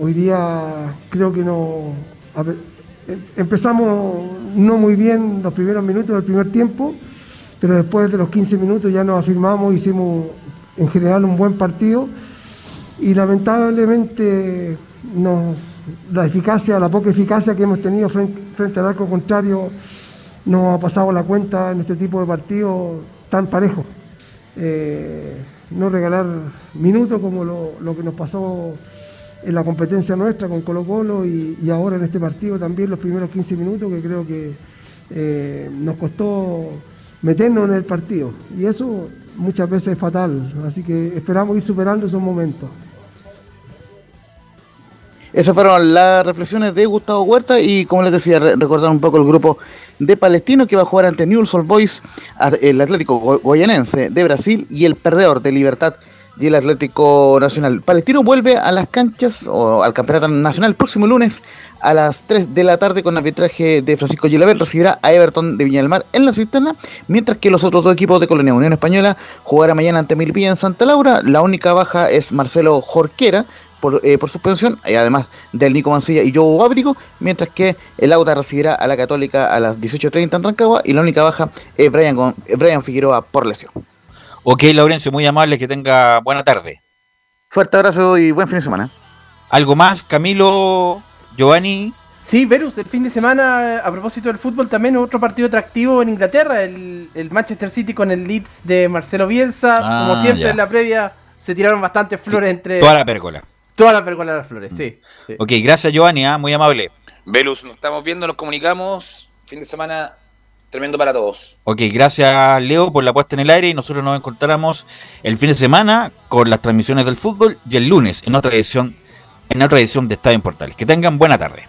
[SPEAKER 23] Hoy día creo que no. em- empezamos no muy bien los primeros minutos del primer tiempo, pero después de los 15 minutos ya nos afirmamos, hicimos en general un buen partido y lamentablemente la eficacia, la poca eficacia que hemos tenido frente al arco contrario nos ha pasado la cuenta en este tipo de partidos tan parejos. Eh, no regalar minutos como lo, que nos pasó en la competencia nuestra con Colo Colo y, y ahora en este partido también los primeros 15 minutos que creo que eh, nos costó meternos en el partido y eso muchas veces es fatal, así que esperamos ir superando esos momentos.
[SPEAKER 7] Esas fueron las reflexiones de Gustavo Huerta y como les decía, re- recordar un poco el grupo de Palestino que va a jugar ante Newell's Old Boys, el Atlético Go- Goyanense de Brasil y el perdedor de Libertad y el Atlético Nacional. Palestino vuelve a las canchas o al Campeonato Nacional el próximo lunes a las 3 de la tarde con arbitraje de Francisco Gilabert. Recibirá a Everton de Viña del Mar en la cisterna, mientras que los otros dos equipos de Colonia Unión Española jugará mañana ante Milpilla en Santa Laura. La única baja es Marcelo Jorquera por, eh, por suspensión, y además del Nico Mancilla y Joe Ábrico, mientras que el Auda recibirá a la Católica a las 18.30 en Rancagua y la única baja es Brian, Gon- eh, Brian Figueroa por lesión.
[SPEAKER 2] Ok, Laurencio, muy amable, que tenga buena tarde.
[SPEAKER 7] Fuerte abrazo y buen fin de semana.
[SPEAKER 2] ¿Algo más, Camilo, Giovanni?
[SPEAKER 9] Sí, Verus, el fin de semana, a propósito del fútbol, también otro partido atractivo en Inglaterra, el, el Manchester City con el Leeds de Marcelo Bielsa.
[SPEAKER 2] Ah,
[SPEAKER 9] Como siempre
[SPEAKER 2] ya.
[SPEAKER 9] en la previa, se tiraron bastantes flores entre,
[SPEAKER 2] Toda la pérgola.
[SPEAKER 9] Toda la pergola de las flores, sí. sí.
[SPEAKER 2] Ok, gracias Giovanni, ah, muy amable.
[SPEAKER 8] Velus, nos estamos viendo, nos comunicamos. Fin de semana tremendo para todos.
[SPEAKER 2] Ok, gracias Leo por la puesta en el aire y nosotros nos encontramos el fin de semana con las transmisiones del fútbol y el lunes en otra edición, en otra edición de Estadio en Portales. Que tengan buena tarde.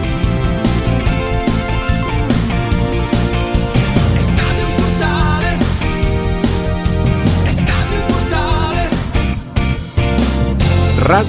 [SPEAKER 14] Radio